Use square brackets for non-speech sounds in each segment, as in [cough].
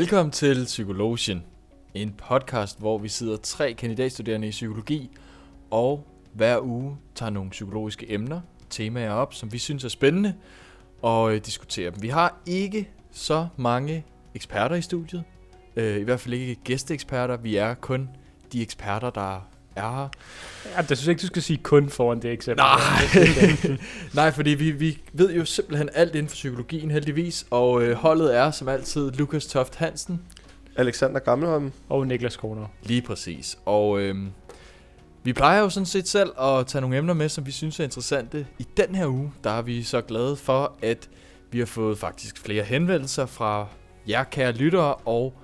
Velkommen til Psykologien, en podcast, hvor vi sidder tre kandidatstuderende i psykologi, og hver uge tager nogle psykologiske emner, temaer op, som vi synes er spændende, og øh, diskuterer dem. Vi har ikke så mange eksperter i studiet, øh, i hvert fald ikke gæsteeksperter, vi er kun de eksperter, der er her. Ja, jeg synes ikke, du skal sige kun foran det eksempel. Nej, [laughs] Nej fordi vi, vi ved jo simpelthen alt inden for psykologien heldigvis, og øh, holdet er som altid Lukas Toft Hansen. Alexander Gammelholm. Og Niklas Kroner. Lige præcis. Og øh, vi plejer jo sådan set selv at tage nogle emner med, som vi synes er interessante. I den her uge, der er vi så glade for, at vi har fået faktisk flere henvendelser fra jer kære lyttere, og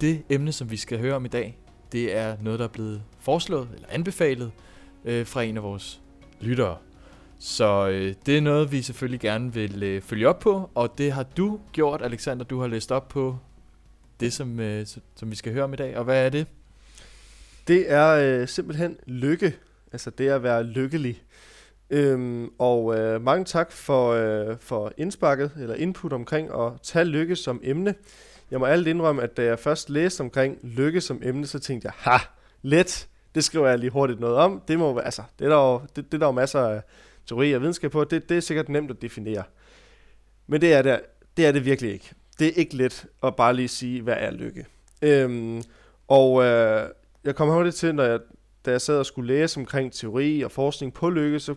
det emne, som vi skal høre om i dag, det er noget, der er blevet foreslået eller anbefalet øh, fra en af vores lyttere. Så øh, det er noget, vi selvfølgelig gerne vil øh, følge op på, og det har du gjort, Alexander. Du har læst op på det, som, øh, som vi skal høre om i dag. Og hvad er det? Det er øh, simpelthen lykke. Altså det at være lykkelig. Øhm, og øh, mange tak for, øh, for indsparket eller input omkring at tage lykke som emne. Jeg må alt indrømme, at da jeg først læste omkring lykke som emne, så tænkte jeg, ha, let, det skriver jeg lige hurtigt noget om. Det, må, altså, det, er, der jo, det, det er der jo masser af teori og videnskab på. Det, det er sikkert nemt at definere. Men det er det, det er det virkelig ikke. Det er ikke let at bare lige sige, hvad er lykke. Øhm, og øh, jeg kom hurtigt til, når jeg, da jeg sad og skulle læse omkring teori og forskning på lykke, så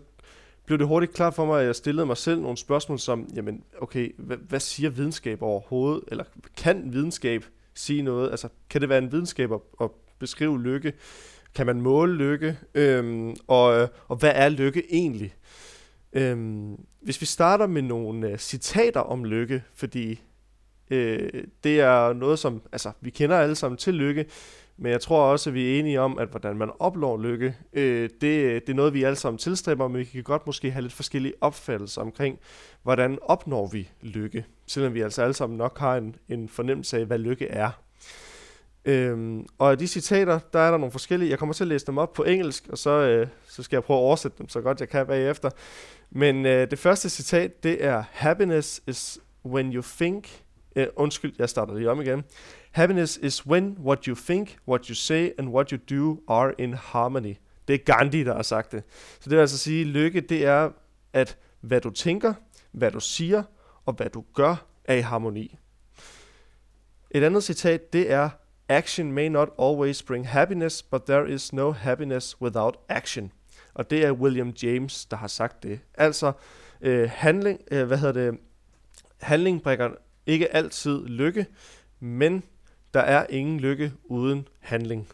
blev det hurtigt klart for mig, at jeg stillede mig selv nogle spørgsmål som, jamen okay, hvad, hvad siger videnskab overhovedet? Eller kan videnskab sige noget? Altså, kan det være en videnskab at, at beskrive lykke? Kan man måle lykke? Øhm, og, øh, og hvad er lykke egentlig? Øhm, hvis vi starter med nogle uh, citater om lykke, fordi øh, det er noget, som altså, vi kender alle sammen til lykke, men jeg tror også, at vi er enige om, at hvordan man opnår lykke, øh, det, det er noget, vi alle sammen tilstræber, men vi kan godt måske have lidt forskellige opfattelser omkring, hvordan opnår vi lykke, selvom vi altså alle sammen nok har en, en fornemmelse af, hvad lykke er. Øhm, og af de citater, der er der nogle forskellige. Jeg kommer til at læse dem op på engelsk, og så, øh, så skal jeg prøve at oversætte dem så godt jeg kan bagefter. Men øh, det første citat, det er Happiness is when you think... Øh, undskyld, jeg starter lige om igen. Happiness is when what you think, what you say and what you do are in harmony. Det er Gandhi, der har sagt det. Så det vil altså sige, lykke det er, at hvad du tænker, hvad du siger og hvad du gør er i harmoni. Et andet citat, det er, Action may not always bring happiness, but there is no happiness without action. Og det er William James, der har sagt det. Altså, øh, handling, øh, hvad hedder det, handling bringer ikke altid lykke, men der er ingen lykke uden handling.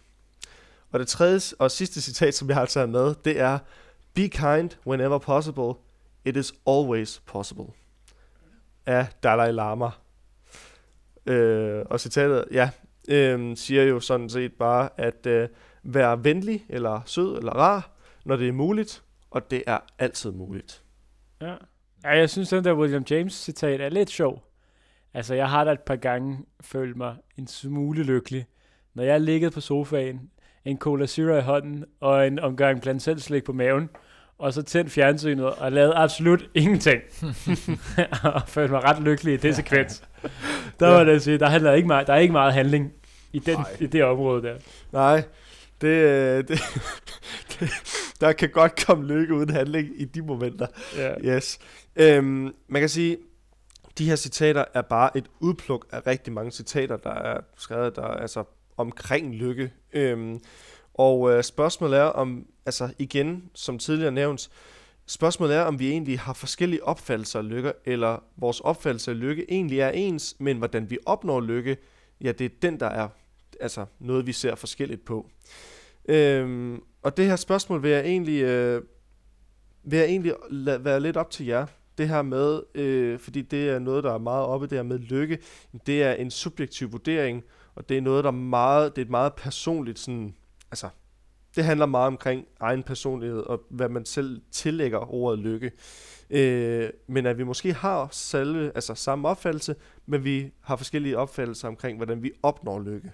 Og det tredje og sidste citat, som jeg altså har taget med, det er Be kind whenever possible. It is always possible. Af Dalai Lama. Øh, og citatet, ja, øh, siger jo sådan set bare, at øh, være venlig, eller sød, eller rar, når det er muligt, og det er altid muligt. Ja, ja jeg synes, den der William James citat er lidt sjov. Altså, jeg har da et par gange følt mig en smule lykkelig, når jeg ligget på sofaen, en Cola Zero i hånden og en omgang blandt selv slik på maven, og så tændt fjernsynet og lavet absolut ingenting. [laughs] og følte mig ret lykkelig i det sekvens. Der var det sige, der, handler ikke meget, der er ikke meget handling i, den, i det område der. Nej, det, øh, det, [laughs] det, der kan godt komme lykke uden handling i de momenter. Ja. Yes. Øhm, man kan sige, de her citater er bare et udpluk af rigtig mange citater, der er skrevet der altså omkring lykke. Øhm, og øh, spørgsmålet er om, altså igen, som tidligere nævnt, spørgsmålet er, om vi egentlig har forskellige opfattelser af lykke, eller vores opfattelse af lykke egentlig er ens, men hvordan vi opnår lykke, ja, det er den, der er altså noget, vi ser forskelligt på. Øhm, og det her spørgsmål vil jeg egentlig, øh, vil jeg egentlig lade være lidt op til jer det her med, øh, fordi det er noget, der er meget oppe, det her med lykke, det er en subjektiv vurdering, og det er noget, der er meget, det er et meget personligt sådan, altså, det handler meget omkring egen personlighed, og hvad man selv tillægger ordet lykke. Øh, men at vi måske har selve, altså samme opfattelse, men vi har forskellige opfattelser omkring, hvordan vi opnår lykke.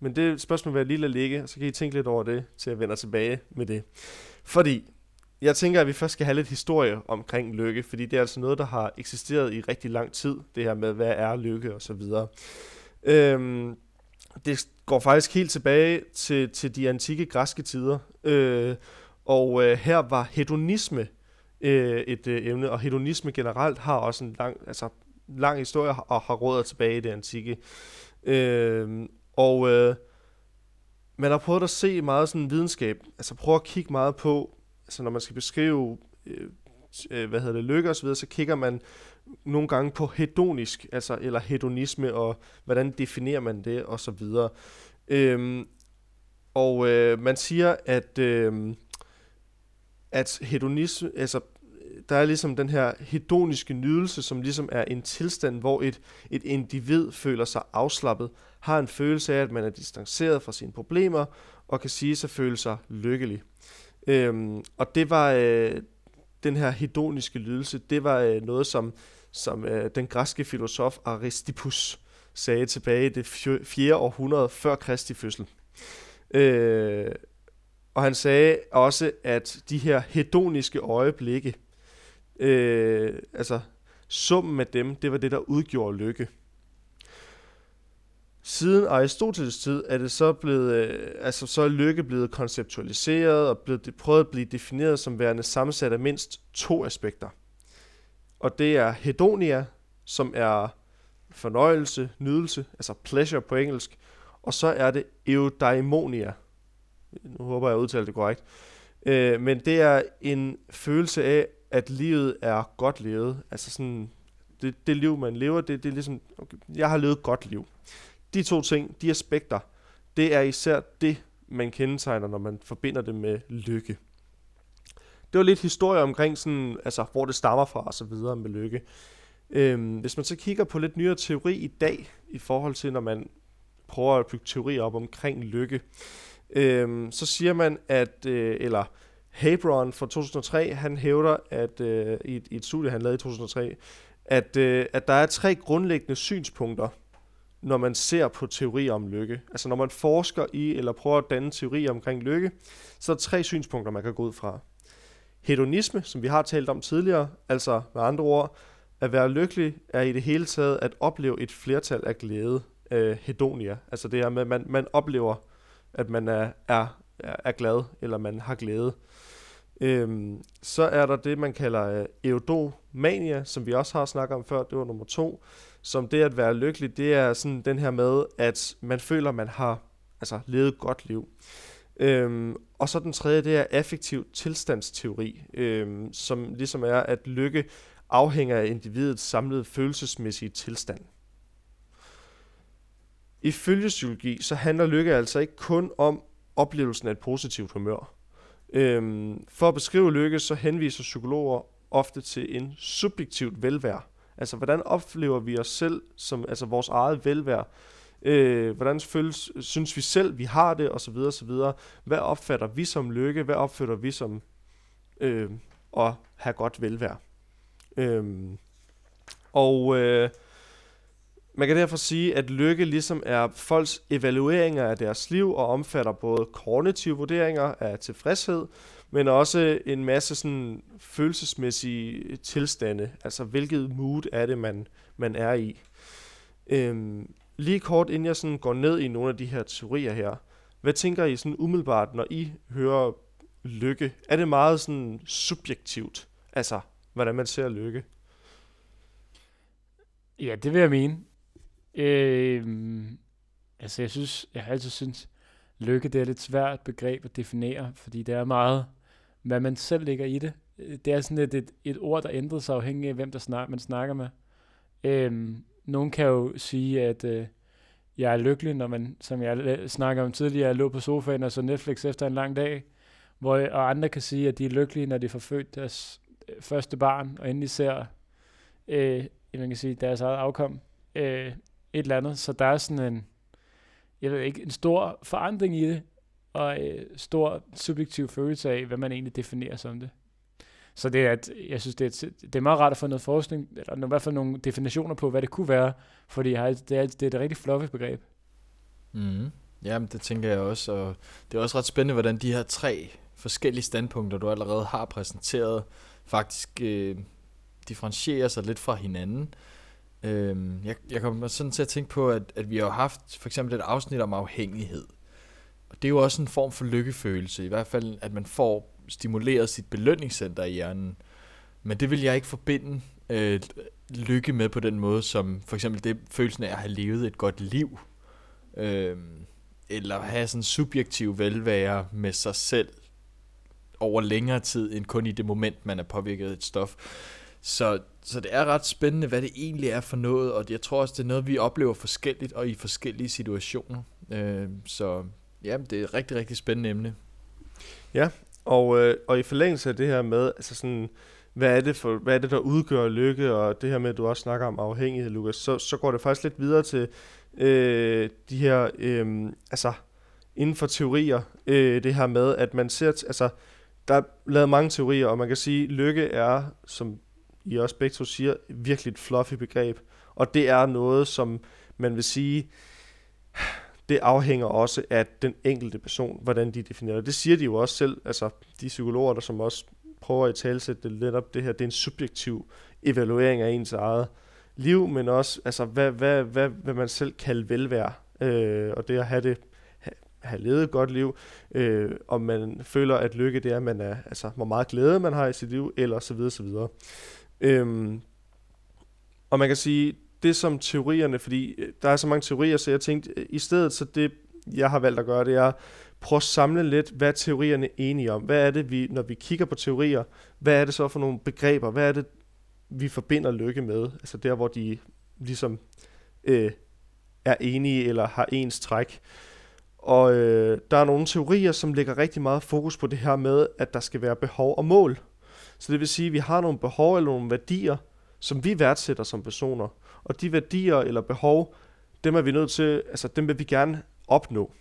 Men det spørgsmål vil jeg lige lade ligge, og så kan I tænke lidt over det, til at vende tilbage med det. Fordi jeg tænker, at vi først skal have lidt historie omkring lykke, fordi det er altså noget, der har eksisteret i rigtig lang tid, det her med, hvad er lykke og så videre. Øhm, det går faktisk helt tilbage til, til de antikke græske tider. Øh, og øh, her var hedonisme øh, et øh, emne, og hedonisme generelt har også en lang, altså, lang historie og har rødder tilbage i det antikke. Øh, og øh, man har prøvet at se meget sådan videnskab, altså prøve at kigge meget på, altså når man skal beskrive, øh, øh hvad hedder det, lykke og så videre, så kigger man nogle gange på hedonisk, altså eller hedonisme, og hvordan definerer man det, og så videre. Øhm, og øh, man siger, at, øh, at hedonisme, altså der er ligesom den her hedoniske nydelse, som ligesom er en tilstand, hvor et, et individ føler sig afslappet, har en følelse af, at man er distanceret fra sine problemer, og kan sige sig føle sig lykkelig. Øhm, og det var øh, den her hedoniske lydelse, det var øh, noget, som, som øh, den græske filosof Aristippus sagde tilbage i det 4. århundrede før Kristi fødsel. Øh, og han sagde også, at de her hedoniske øjeblikke, øh, altså summen af dem, det var det, der udgjorde lykke. Siden Aristoteles tid er det så blevet, øh, altså så er lykke blevet konceptualiseret og blevet prøvet at blive defineret som værende sammensat af mindst to aspekter. Og det er hedonia, som er fornøjelse, nydelse, altså pleasure på engelsk, og så er det eudaimonia. Nu håber jeg, jeg udtaler det korrekt. Øh, men det er en følelse af, at livet er godt levet. Altså sådan, det, det liv, man lever, det, det er ligesom, okay, jeg har levet et godt liv. De to ting, de aspekter, det er især det, man kendetegner, når man forbinder det med lykke. Det var lidt historie omkring, sådan, altså, hvor det stammer fra og så videre med lykke. Øhm, hvis man så kigger på lidt nyere teori i dag, i forhold til når man prøver at bygge teorier op omkring lykke, øhm, så siger man, at, øh, eller Hebron fra 2003, han hævder, at øh, i, et, i et studie, han lavede i 2003, at, øh, at der er tre grundlæggende synspunkter, når man ser på teorier om lykke. Altså når man forsker i, eller prøver at danne teorier omkring lykke, så er der tre synspunkter, man kan gå ud fra. Hedonisme, som vi har talt om tidligere, altså med andre ord, at være lykkelig er i det hele taget at opleve et flertal af glæde, øh, hedonia. Altså det er med, at man, man oplever, at man er, er, er glad, eller man har glæde. Øhm, så er der det, man kalder øh, eudomania, som vi også har snakket om før, det var nummer to, som det at være lykkelig, det er sådan den her med, at man føler, man har altså, levet et godt liv. Øhm, og så den tredje, det er affektiv tilstandsteori, øhm, som ligesom er, at lykke afhænger af individets samlede følelsesmæssige tilstand. Ifølge psykologi, så handler lykke altså ikke kun om oplevelsen af et positivt humør. Øhm, for at beskrive lykke, så henviser psykologer ofte til en subjektivt velvære. Altså, hvordan oplever vi os selv som altså vores eget velvære? Øh, hvordan føles, synes vi selv, vi har det, og så videre, og så videre. Hvad opfatter vi som lykke? Hvad opfatter vi som øh, at have godt velvære? Øh, og øh, man kan derfor sige, at lykke ligesom er folks evalueringer af deres liv og omfatter både kognitive vurderinger af tilfredshed, men også en masse sådan følelsesmæssige tilstande, altså hvilket mood er det, man, man er i. Øhm, lige kort inden jeg sådan går ned i nogle af de her teorier her, hvad tænker I sådan umiddelbart, når I hører lykke? Er det meget sådan subjektivt, altså hvordan man ser lykke? Ja, det vil jeg mene. Øh, altså, jeg synes, jeg har altid synes, lykke det er et lidt svært begreb at definere, fordi det er meget, hvad man selv ligger i det. Det er sådan et, et, et ord, der ændrer sig afhængig af, hvem der snak, man snakker med. Øh, nogen kan jo sige, at øh, jeg er lykkelig, når man, som jeg snakker om tidligere, lå på sofaen og så Netflix efter en lang dag, hvor, og andre kan sige, at de er lykkelige, når de får født deres øh, første barn, og endelig ser øh, man kan sige, deres eget afkom. Øh, et eller andet. Så der er sådan en, jeg ved ikke, en stor forandring i det, og øh, stor subjektiv følelse af, hvad man egentlig definerer som det. Så det er, at, jeg synes, det er, det er meget rart at få noget forskning, eller i hvert fald nogle definitioner på, hvad det kunne være, fordi det har, det er, det er et rigtig fluffy begreb. Mm. Jamen, det tænker jeg også, og det er også ret spændende, hvordan de her tre forskellige standpunkter, du allerede har præsenteret, faktisk øh, differentierer sig lidt fra hinanden. Øhm, jeg, jeg kommer sådan til at tænke på, at, at vi har haft for eksempel et afsnit om afhængighed. Og det er jo også en form for lykkefølelse, i hvert fald at man får stimuleret sit belønningscenter i hjernen. Men det vil jeg ikke forbinde øh, lykke med på den måde, som for eksempel det følelsen af at have levet et godt liv. Øh, eller have sådan subjektiv velvære med sig selv over længere tid, end kun i det moment, man er påvirket af et stof. Så, så det er ret spændende, hvad det egentlig er for noget, og jeg tror også, det er noget, vi oplever forskelligt og i forskellige situationer. Øh, så ja, det er et rigtig, rigtig spændende emne. Ja, og, øh, og i forlængelse af det her med, altså sådan, hvad er, det for, hvad er det, der udgør lykke, og det her med, at du også snakker om afhængighed, Lukas, så, så går det faktisk lidt videre til øh, de her, øh, altså inden for teorier, øh, det her med, at man ser, altså der er lavet mange teorier, og man kan sige, at lykke er, som i også begge to siger, virkelig et fluffy begreb. Og det er noget, som man vil sige, det afhænger også af den enkelte person, hvordan de definerer det. Det siger de jo også selv, altså de psykologer, der som også prøver at talsætte det lidt op, det her, det er en subjektiv evaluering af ens eget liv, men også, altså, hvad, hvad, hvad, hvad man selv kalder velvære, øh, og det at have det have levet et godt liv, øh, om man føler, at lykke det er, at man er, altså, hvor meget glæde man har i sit liv, eller så videre, så videre. Øhm, og man kan sige, det som teorierne, fordi øh, der er så mange teorier, så jeg tænkte, øh, i stedet så det, jeg har valgt at gøre, det er prøve at samle lidt, hvad teorierne er enige om. Hvad er det, vi, når vi kigger på teorier, hvad er det så for nogle begreber? Hvad er det, vi forbinder lykke med? Altså der, hvor de ligesom øh, er enige eller har ens træk. Og øh, der er nogle teorier, som lægger rigtig meget fokus på det her med, at der skal være behov og mål. Så det vil sige, at vi har nogle behov eller nogle værdier, som vi værdsætter som personer. Og de værdier eller behov, dem er vi nødt til, altså dem vil vi gerne opnå.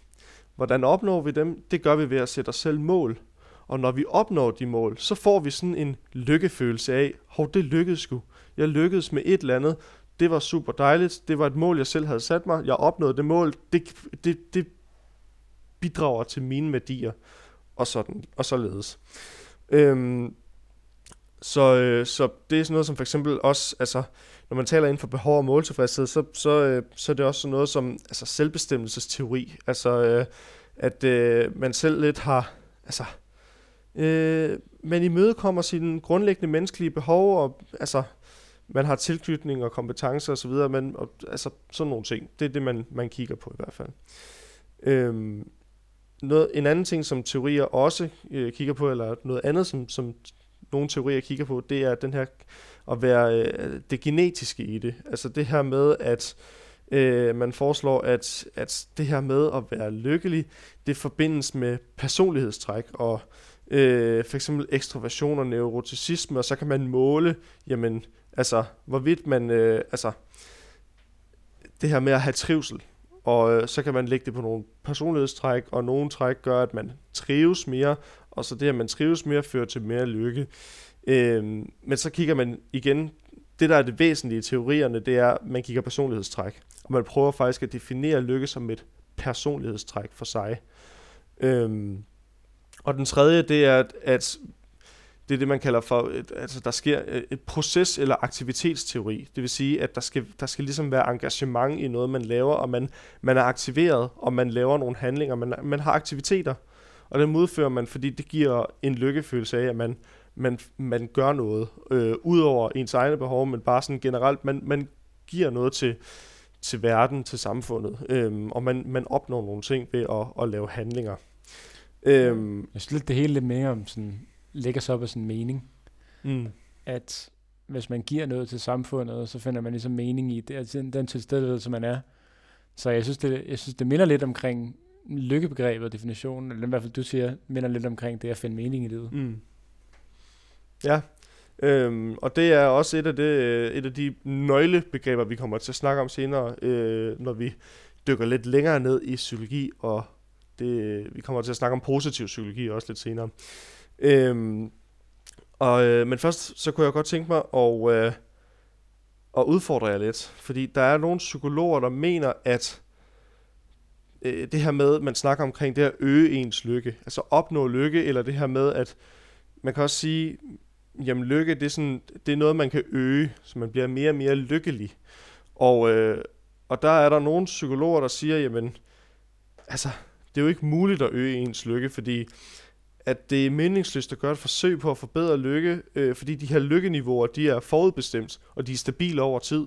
Hvordan opnår vi dem? Det gør vi ved at sætte os selv mål. Og når vi opnår de mål, så får vi sådan en lykkefølelse af, hov, det lykkedes sgu. Jeg lykkedes med et eller andet. Det var super dejligt. Det var et mål, jeg selv havde sat mig. Jeg opnåede det mål. Det, det, det bidrager til mine værdier. Og, sådan, og således. Øhm, så, øh, så det er sådan noget som for eksempel også, altså, når man taler inden for behov og måltilfredshed, så, så, øh, så er det også sådan noget som altså, selvbestemmelsesteori. Altså, øh, at øh, man selv lidt har, altså, øh, man imødekommer sine grundlæggende menneskelige behov, og altså, man har tilknytning og kompetencer osv., men og, altså, sådan nogle ting. Det er det, man, man kigger på i hvert fald. Øhm, noget, en anden ting, som teorier også øh, kigger på, eller noget andet, som, som nogle teorier kigger på, det er den her at være øh, det genetiske i det. Altså det her med, at øh, man foreslår, at, at det her med at være lykkelig, det forbindes med personlighedstræk og øh, for eksempel ekstroversion og neuroticisme, og så kan man måle, jamen, altså, hvorvidt man, øh, altså, det her med at have trivsel, og øh, så kan man lægge det på nogle personlighedstræk, og nogle træk gør, at man trives mere, og så det, at man trives mere, fører til mere lykke. Øh, men så kigger man igen, det der er det væsentlige i teorierne, det er, at man kigger personlighedstræk, og man prøver faktisk at definere lykke som et personlighedstræk for sig. Øh, og den tredje, det er, at, at det er det, man kalder for, et, altså der sker øh, et proces- eller aktivitetsteori. Det vil sige, at der skal, der skal ligesom være engagement i noget, man laver, og man, man er aktiveret, og man laver nogle handlinger, man, man har aktiviteter. Og det modfører man, fordi det giver en lykkefølelse af, at man, man, man gør noget, øh, ud over ens egne behov, men bare sådan generelt, man, man giver noget til, til verden, til samfundet, øh, og man, man opnår nogle ting ved at, at lave handlinger. Øhm, jeg synes lidt det hele lidt mere om sådan, lægger sig op af sådan en mening. Mm. At hvis man giver noget til samfundet, så finder man ligesom mening i det, altså den, den tilstedeværelse, man er. Så jeg synes, det, jeg synes, det minder lidt omkring lykkebegrebet og definitionen, eller i hvert fald du siger, minder lidt omkring det at finde mening i livet. Mm. Ja, øhm, og det er også et af, det, et af de nøglebegreber, vi kommer til at snakke om senere, øh, når vi dykker lidt længere ned i psykologi, og det, vi kommer til at snakke om positiv psykologi også lidt senere. Øhm, og, øh, men først så kunne jeg godt tænke mig at, øh, at udfordre jer lidt, fordi der er nogle psykologer, der mener, at øh, det her med, man snakker omkring det at øge ens lykke, altså opnå lykke, eller det her med, at man kan også sige, jamen lykke, det er, sådan, det er noget, man kan øge, så man bliver mere og mere lykkelig. Og, øh, og der er der nogle psykologer, der siger, jamen, altså, det er jo ikke muligt at øge ens lykke, fordi at det er meningsløst at gøre et forsøg på at forbedre lykke, øh, fordi de her lykkeniveauer, de er forudbestemt, og de er stabile over tid.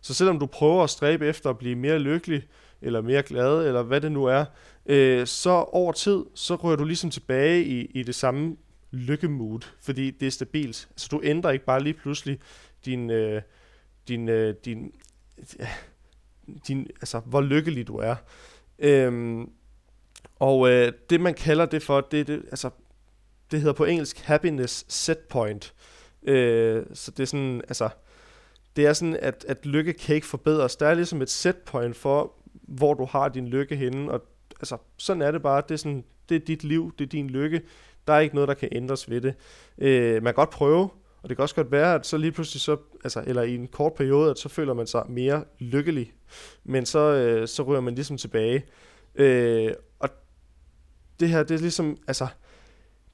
Så selvom du prøver at stræbe efter at blive mere lykkelig, eller mere glad, eller hvad det nu er, øh, så over tid, så rører du ligesom tilbage i, i det samme lykkemood, fordi det er stabilt. Altså du ændrer ikke bare lige pludselig din, øh, din, øh, din, øh, din, altså hvor lykkelig du er. Øhm, og øh, det man kalder det for, det, det, altså, det hedder på engelsk happiness set point. Øh, så det er sådan, altså, det er sådan, at, at lykke kan ikke forbedres. Der er ligesom et set point for, hvor du har din lykke henne, og altså, sådan er det bare. Det er, sådan, det er dit liv, det er din lykke. Der er ikke noget, der kan ændres ved det. Øh, man kan godt prøve, og det kan også godt være, at så lige pludselig, så, altså, eller i en kort periode, at så føler man sig mere lykkelig. Men så, øh, så ryger man ligesom tilbage. Øh, og det her, det er ligesom, altså,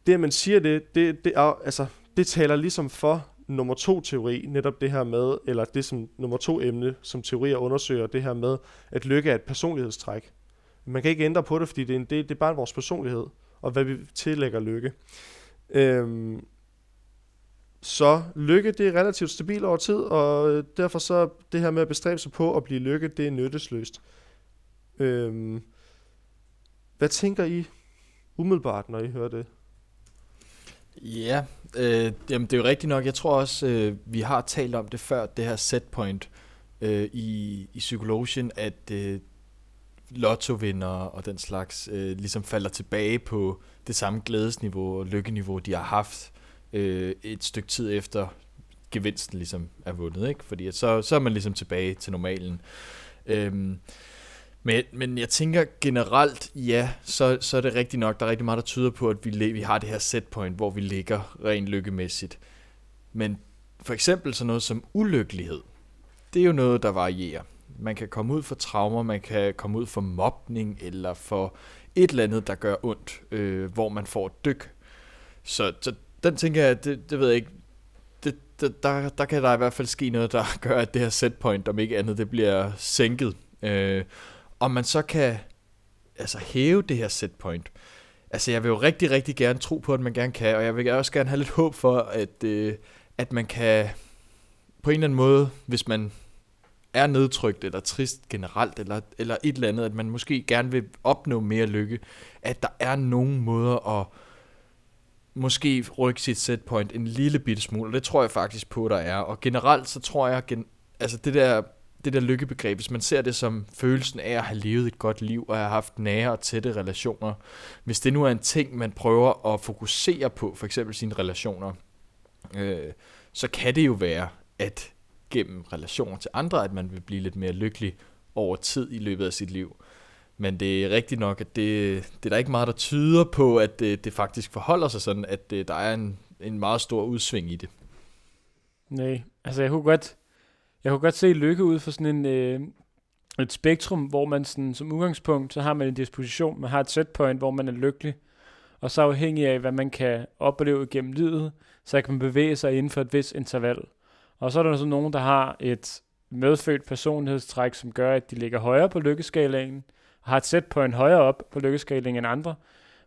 det at man siger det, det, det, er, altså, det taler ligesom for nummer to teori, netop det her med, eller det som nummer to emne, som teorier undersøger, det her med, at lykke er et personlighedstræk. Man kan ikke ændre på det, fordi det er, en, det, det er bare vores personlighed, og hvad vi tillægger lykke. Øhm, så lykke, det er relativt stabilt over tid, og øh, derfor så det her med at bestræbe sig på at blive lykke, det er nyttesløst. Øhm, hvad tænker I umiddelbart, når I hører det? Ja, øh, jamen det er jo rigtigt nok. Jeg tror også, øh, vi har talt om det før, det her setpoint øh, i, i Psykologien, at øh, lottovinder og den slags øh, ligesom falder tilbage på det samme glædesniveau og lykkeniveau, de har haft øh, et stykke tid efter gevinsten ligesom er vundet, ikke? Fordi at så, så er man ligesom tilbage til normalen. Øhm, men, men jeg tænker generelt, ja, så, så er det rigtigt nok. Der er rigtig meget, der tyder på, at vi, vi har det her setpoint, hvor vi ligger rent lykkemæssigt. Men for eksempel sådan noget som ulykkelighed, det er jo noget, der varierer. Man kan komme ud for traumer, man kan komme ud for mobning, eller for et eller andet, der gør ondt, øh, hvor man får et dyk. Så, så den tænker jeg, det, det ved jeg ikke, det, det, der, der kan der i hvert fald ske noget, der [laughs] gør, at det her setpoint, om ikke andet, det bliver sænket. Øh, om man så kan altså hæve det her setpoint. Altså jeg vil jo rigtig, rigtig gerne tro på, at man gerne kan, og jeg vil også gerne have lidt håb for, at, øh, at man kan på en eller anden måde, hvis man er nedtrykt eller trist generelt, eller, eller et eller andet, at man måske gerne vil opnå mere lykke, at der er nogle måder at måske rykke sit setpoint en lille bitte smule, og det tror jeg faktisk på, der er. Og generelt så tror jeg, gen, altså det der det der lykkebegreb, hvis man ser det som følelsen af at have levet et godt liv og have haft nære og tætte relationer, hvis det nu er en ting, man prøver at fokusere på, for eksempel sine relationer, øh, så kan det jo være, at gennem relationer til andre, at man vil blive lidt mere lykkelig over tid i løbet af sit liv. Men det er rigtigt nok, at det, det er der ikke meget, der tyder på, at det, det faktisk forholder sig sådan, at det, der er en, en meget stor udsving i det. Nej, altså jeg kunne godt, jeg kunne godt se lykke ud for sådan en, øh, et spektrum, hvor man sådan, som udgangspunkt, så har man en disposition, man har et setpoint, hvor man er lykkelig, og så afhængig af, hvad man kan opleve gennem livet, så kan man bevæge sig inden for et vis interval. Og så er der så nogen, der har et medfødt personlighedstræk, som gør, at de ligger højere på lykkeskalaen, og har et setpoint højere op på lykkeskalaen end andre,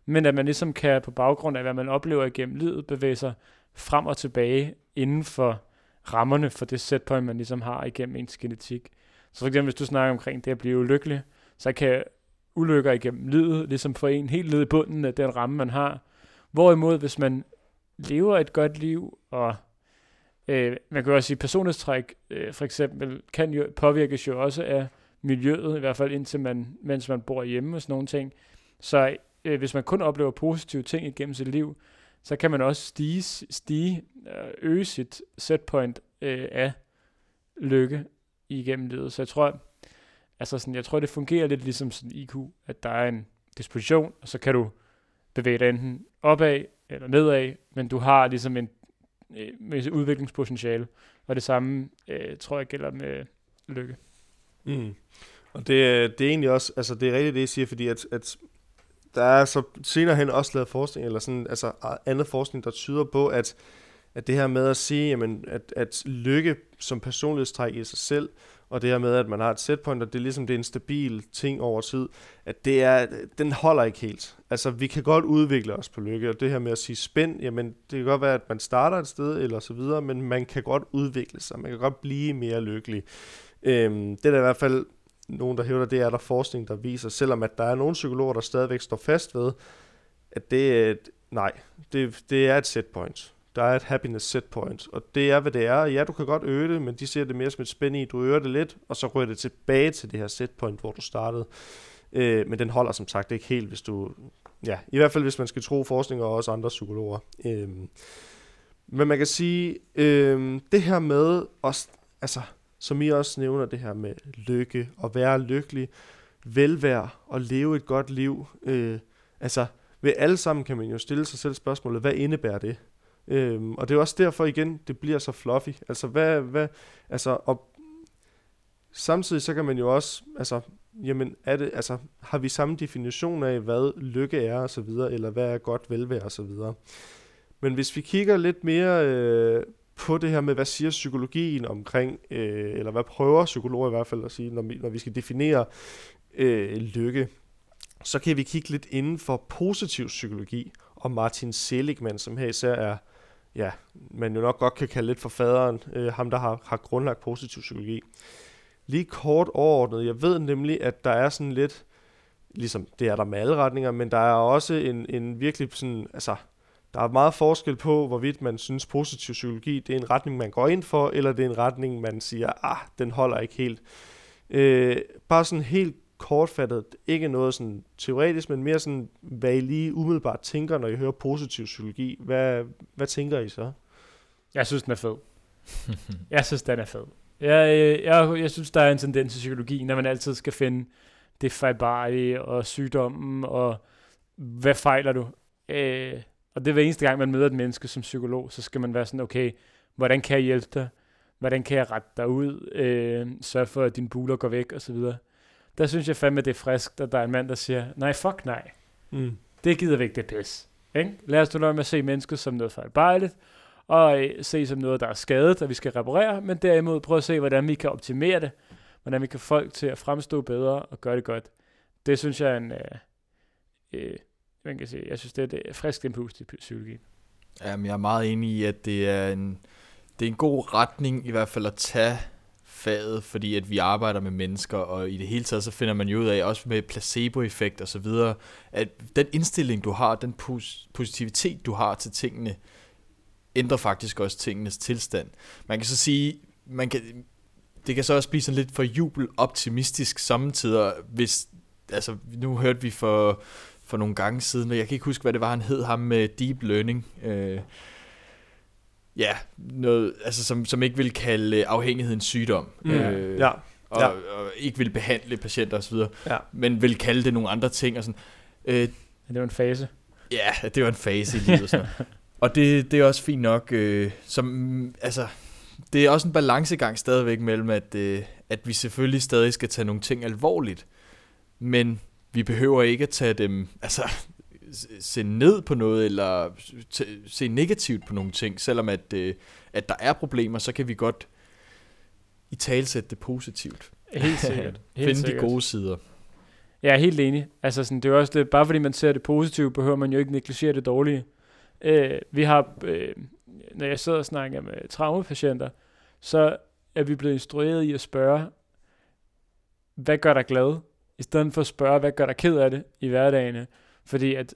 men at man ligesom kan på baggrund af, hvad man oplever igennem livet, bevæge sig frem og tilbage inden for rammerne for det setpoint, man ligesom har igennem ens genetik. Så for eksempel, hvis du snakker omkring det at blive ulykkelig, så kan ulykker igennem livet ligesom få en helt ned i bunden af den ramme, man har. Hvorimod, hvis man lever et godt liv, og øh, man kan også sige, personlighedstræk øh, for eksempel, kan jo påvirkes jo også af miljøet, i hvert fald indtil man, mens man bor hjemme og sådan nogle ting. Så øh, hvis man kun oplever positive ting igennem sit liv, så kan man også stige, stige øh, øge sit setpoint øh, af lykke igennem livet. Så jeg tror, altså sådan, jeg tror, det fungerer lidt ligesom sådan IQ, at der er en disposition, og så kan du bevæge dig enten opad eller nedad, men du har ligesom en øh, med udviklingspotentiale, og det samme øh, tror jeg gælder med lykke. Mm. Og det, øh, det er egentlig også, altså det er rigtigt det, jeg siger, fordi at, at der er så senere hen også lavet forskning, eller sådan, altså andet forskning, der tyder på, at, at det her med at sige, jamen, at, at lykke som personlighedstræk i sig selv, og det her med, at man har et setpoint, og det er ligesom det er en stabil ting over tid, at det er, den holder ikke helt. Altså, vi kan godt udvikle os på lykke, og det her med at sige spænd, jamen, det kan godt være, at man starter et sted, eller så videre, men man kan godt udvikle sig, man kan godt blive mere lykkelig. Øhm, det er der i hvert fald nogen, der hævder, det er der forskning, der viser, selvom at der er nogle psykologer, der stadigvæk står fast ved, at det er et, nej, det, det er et set point. Der er et happiness set point, og det er, hvad det er. Ja, du kan godt øge det, men de ser det mere som et spænd i, du øger det lidt, og så ryger det tilbage til det her set point, hvor du startede. Øh, men den holder som sagt ikke helt, hvis du... Ja, i hvert fald hvis man skal tro forskning og også andre psykologer. Øh, men man kan sige, øh, det her med, også, altså, som I også nævner, det her med lykke og være lykkelig, velvære og leve et godt liv. Øh, altså, ved alle sammen kan man jo stille sig selv spørgsmålet, hvad indebærer det? Øhm, og det er også derfor igen, det bliver så fluffy. Altså, hvad, hvad, altså, og samtidig så kan man jo også, altså, jamen, er det, altså, har vi samme definition af, hvad lykke er og så videre, eller hvad er godt velvære og så videre. Men hvis vi kigger lidt mere øh, på det her med, hvad siger psykologien omkring, øh, eller hvad prøver psykologer i hvert fald at sige, når vi, når vi skal definere øh, lykke, så kan vi kigge lidt inden for positiv psykologi, og Martin Seligman, som her især er, ja, man jo nok godt kan kalde lidt for faderen, øh, ham der har, har grundlagt positiv psykologi. Lige kort overordnet, jeg ved nemlig, at der er sådan lidt, ligesom det er der med alle retninger, men der er også en, en virkelig sådan, altså, der er meget forskel på, hvorvidt man synes positiv psykologi, det er en retning, man går ind for, eller det er en retning, man siger, ah, den holder ikke helt. Øh, bare sådan helt kortfattet, ikke noget sådan teoretisk, men mere sådan, hvad I lige umiddelbart tænker, når I hører positiv psykologi. Hvad, hvad tænker I så? Jeg synes, den er fed. jeg synes, den er fed. Jeg, jeg, jeg synes, der er en tendens i psykologien, når man altid skal finde det fejlbare og sygdommen, og hvad fejler du? Øh, og det er hver eneste gang, man møder et menneske som psykolog, så skal man være sådan, okay, hvordan kan jeg hjælpe dig? Hvordan kan jeg rette dig ud? Øh, sørge for, at dine buler går væk, og så videre der synes jeg fandme, det er frisk, at der er en mand, der siger, nej, fuck nej. Mm. Det gider vi ikke, det pis. Ikke? Lad os nu med at se mennesket som noget fejlbarligt, og øh, se som noget, der er skadet, og vi skal reparere, men derimod prøve at se, hvordan vi kan optimere det, hvordan vi kan få folk til at fremstå bedre og gøre det godt. Det synes jeg er en, øh, øh, man kan sige, jeg synes, det er et frisk impuls til psykologi. Jamen, jeg er meget enig i, at det er en, det er en god retning i hvert fald at tage faget, fordi at vi arbejder med mennesker, og i det hele taget så finder man jo ud af, også med placeboeffekt og så videre, at den indstilling, du har, den pos- positivitet, du har til tingene, ændrer faktisk også tingenes tilstand. Man kan så sige, man kan, det kan så også blive sådan lidt for jubel optimistisk samtidig, hvis, altså nu hørte vi for, for nogle gange siden, og jeg kan ikke huske, hvad det var, han hed ham med deep learning, øh, ja, noget, altså som, som ikke vil kalde afhængigheden sygdom. Mm. Øh, ja. Og, ja. og ikke vil behandle patienter osv., ja. men vil kalde det nogle andre ting. Og sådan. Øh, det var en fase. Ja, det var en fase i livet. Sådan. [laughs] og det, det er også fint nok. Øh, som, altså, det er også en balancegang stadigvæk mellem, at, øh, at vi selvfølgelig stadig skal tage nogle ting alvorligt, men vi behøver ikke at tage dem, altså se ned på noget, eller se negativt på nogle ting, selvom at, øh, at der er problemer, så kan vi godt i talsætte det positivt. Helt sikkert. [laughs] Helt Finde sikkert. de gode sider. Jeg er helt enig. Altså sådan, det er også det, bare fordi man ser det positive, behøver man jo ikke negligere det dårlige. Øh, vi har, øh, når jeg sidder og snakker med traumapatienter, så er vi blevet instrueret i at spørge, hvad gør dig glad? I stedet for at spørge, hvad gør dig ked af det i hverdagen? Fordi at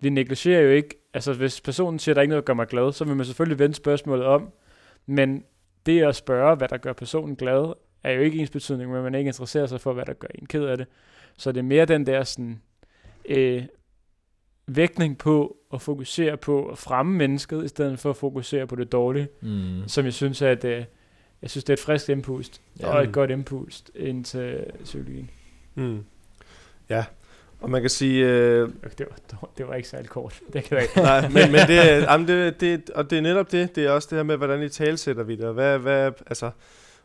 vi negligerer jo ikke, altså hvis personen siger, at der er ikke noget, der gør mig glad, så vil man selvfølgelig vende spørgsmålet om, men det at spørge, hvad der gør personen glad, er jo ikke ens betydning, men man ikke interesserer sig for, hvad der gør en ked af det. Så det er mere den der sådan, øh, vægtning på at fokusere på at fremme mennesket, i stedet for at fokusere på det dårlige, mm. som jeg synes, at øh, jeg synes, det er et frisk impuls, ja. og et godt impuls ind til psykologien. Mm. Ja, og man kan sige... Øh, det, var, det var ikke særlig kort. [laughs] Det kan jeg ikke. Nej, men, men det, jamen det, det, og det er netop det. Det er også det her med, hvordan I talsætter vi det. Og, hvad, hvad, altså,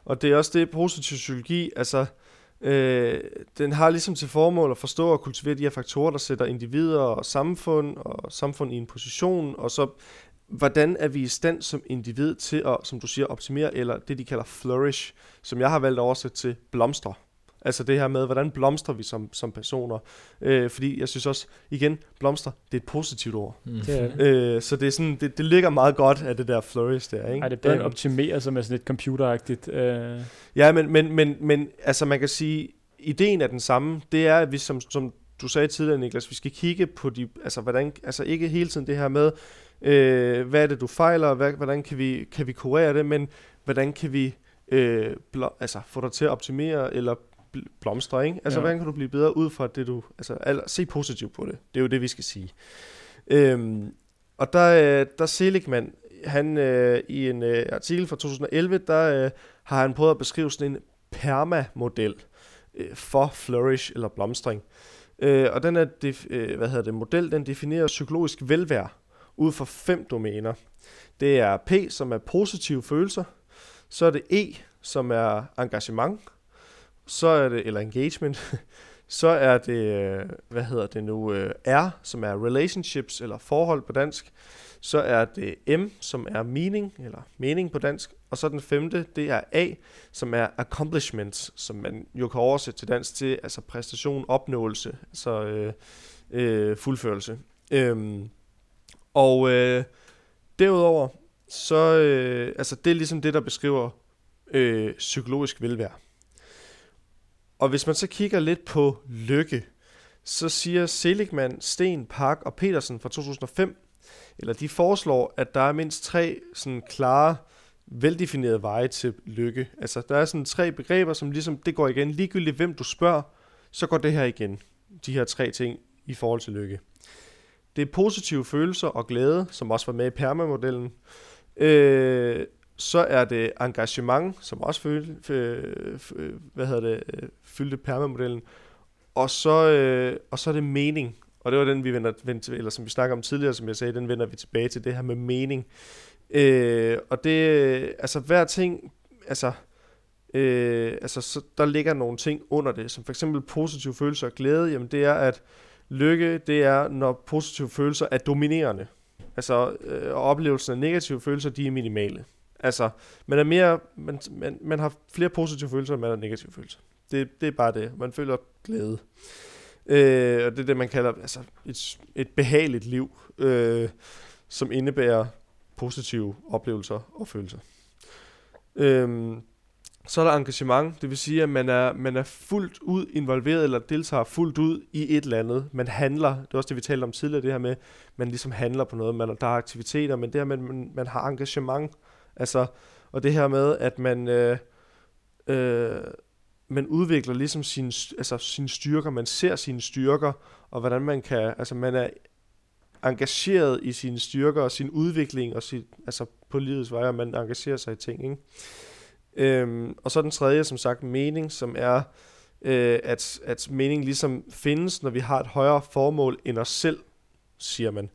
og det er også det positiv psykologi. Altså, øh, den har ligesom til formål at forstå og kultivere de her faktorer, der sætter individer og samfund og samfund i en position, og så hvordan er vi i stand som individ til at, som du siger, optimere, eller det de kalder flourish, som jeg har valgt at oversætte til blomstre. Altså det her med, hvordan blomstrer vi som, som personer. Øh, fordi jeg synes også, igen, blomster, det er et positivt ord. Mm. Det er det. Øh, så det, er sådan, det, det ligger meget godt af det der flourish der. Ikke? Ej, det er bedre Øhm, optimere, som er sådan lidt computeragtigt. Øh, Ja, men, men, men, men altså man kan sige, ideen er den samme. Det er, at vi som, som du sagde tidligere, Niklas, vi skal kigge på de, altså hvordan, altså ikke hele tiden det her med, øh, hvad er det, du fejler, hvad, hvordan kan vi, kan vi kurere det, men hvordan kan vi øh, blå, altså, få dig til at optimere eller blomstre, ikke? Altså, Ja. hvordan kan du blive bedre ud fra det, du... Altså, al, se positivt på det. Det er jo det, vi skal sige. Øhm, og der, øh, der Seligman, han øh, i en øh, artikel fra 2011, der øh, har han prøvet at beskrive sådan en perma-model øh, for flourish eller blomstring. Øh, og den er, def, øh, hvad hedder det, model, den definerer psykologisk velvære ud fra fem domæner. Det er P, som er positive følelser. Så er det E, som er engagement. Så er det, eller engagement. [laughs] Så er det, øh, hvad hedder det nu, øh, R, som er relationships, eller forhold på dansk. Så er det M, som er meaning, eller mening på dansk. Og så den femte, det er A, som er accomplishments, som man jo kan oversætte til dansk til, altså præstation, opnåelse, altså øh, øh, fuldførelse. Øhm, og øh, derudover, så øh, altså det er ligesom det, der beskriver øh, psykologisk velvære. Og hvis man så kigger lidt på lykke, så siger Seligman, Sten, Park og Petersen fra 2005, eller de foreslår, at der er mindst tre sådan klare, veldefinerede veje til lykke. Altså, der er sådan tre begreber, som ligesom, det går igen. Ligegyldigt hvem du spørger, så går det her igen. De her tre ting i forhold til lykke. Det er positive følelser og glæde, som også var med i PERMA-modellen. Øh, så er det engagement, som også fyldte, øh, øh, hvad hedder det, øh, fyldte permamodellen. Og så, øh, og så er det mening. Og det var den, vi vender, eller som vi snakker om tidligere, som jeg sagde, den vender vi tilbage til, det her med mening. Øh, og det, øh, altså hver ting, altså, øh, altså så der ligger nogle ting under det, som for eksempel positive følelser og glæde, jamen det er, at lykke, det er, når positive følelser er dominerende. Altså, øh, og oplevelsen af negative følelser, de er minimale. Altså, man er mere, man, man, man har flere positive følelser, end man har negative følelser. Det, det er bare det. Man føler glæde. Øh, og det er det, man kalder altså, et, et behageligt liv, øh, som indebærer positive oplevelser og følelser. Øh, så er der engagement, det vil sige, at man er, man er fuldt ud involveret eller deltager fuldt ud i et eller andet. Man handler, det er også det, vi talte om tidligere, det her med, man ligesom handler på noget, man, der er aktiviteter, men det her med, at man, man har engagement, altså, og det her med, at man, øh, øh, man udvikler ligesom sine, altså sine styrker, man ser sine styrker, og hvordan man kan, altså man er engageret i sine styrker og sin udvikling, og sit, altså på livets vej, og man engagerer sig i ting, ikke? Øhm, og så den tredje, som sagt, mening, som er, øh, at, at mening ligesom findes, når vi har et højere formål end os selv, siger man.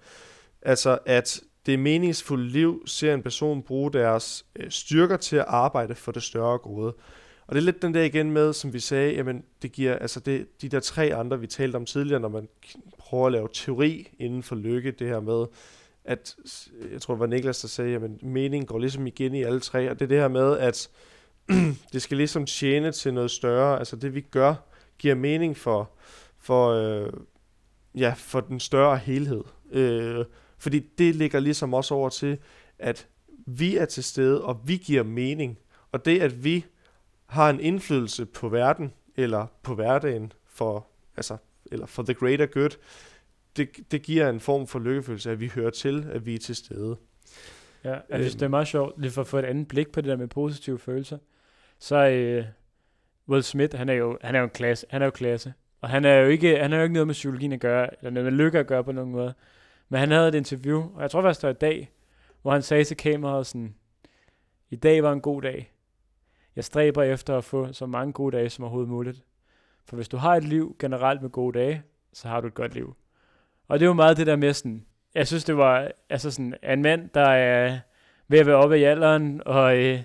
Altså, at det meningsfulde liv ser en person bruge deres øh, styrker til at arbejde for det større gode. Og det er lidt den der igen med, som vi sagde, jamen det giver, altså det, de der tre andre, vi talte om tidligere, når man prøver at lave teori inden for lykke, det her med, at, øh, jeg tror det var Niklas, der sagde, jamen meningen går ligesom igen i alle tre, og det er det her med, at [clears throat] det skal ligesom tjene til noget større, altså det vi gør, giver mening for, for, øh, ja, for den større helhed. Øh, fordi det ligger ligesom også over til, at vi er til stede, og vi giver mening. Og det, at vi har en indflydelse på verden, eller på hverdagen, for, altså, eller for the greater good, det, det giver en form for lykkefølelse, at vi hører til, at vi er til stede. Ja, jeg synes, Øhm. det er meget sjovt, lige for at få et andet blik på det der med positive følelser. Så øh, Will Smith, han er jo, han er jo en klasse, han er jo klasse. Og han er jo ikke, han er jo ikke noget med psykologien at gøre, eller noget med lykke at gøre på nogen måde. Men han havde et interview, og jeg tror faktisk, det var i dag, hvor han sagde til kameraet sådan, i dag var en god dag. Jeg stræber efter at få så mange gode dage som overhovedet muligt. For hvis du har et liv generelt med gode dage, så har du et godt liv. Og det er jo meget det der med sådan, jeg synes det var altså sådan, en mand, der er ved at være oppe i alderen, og øh,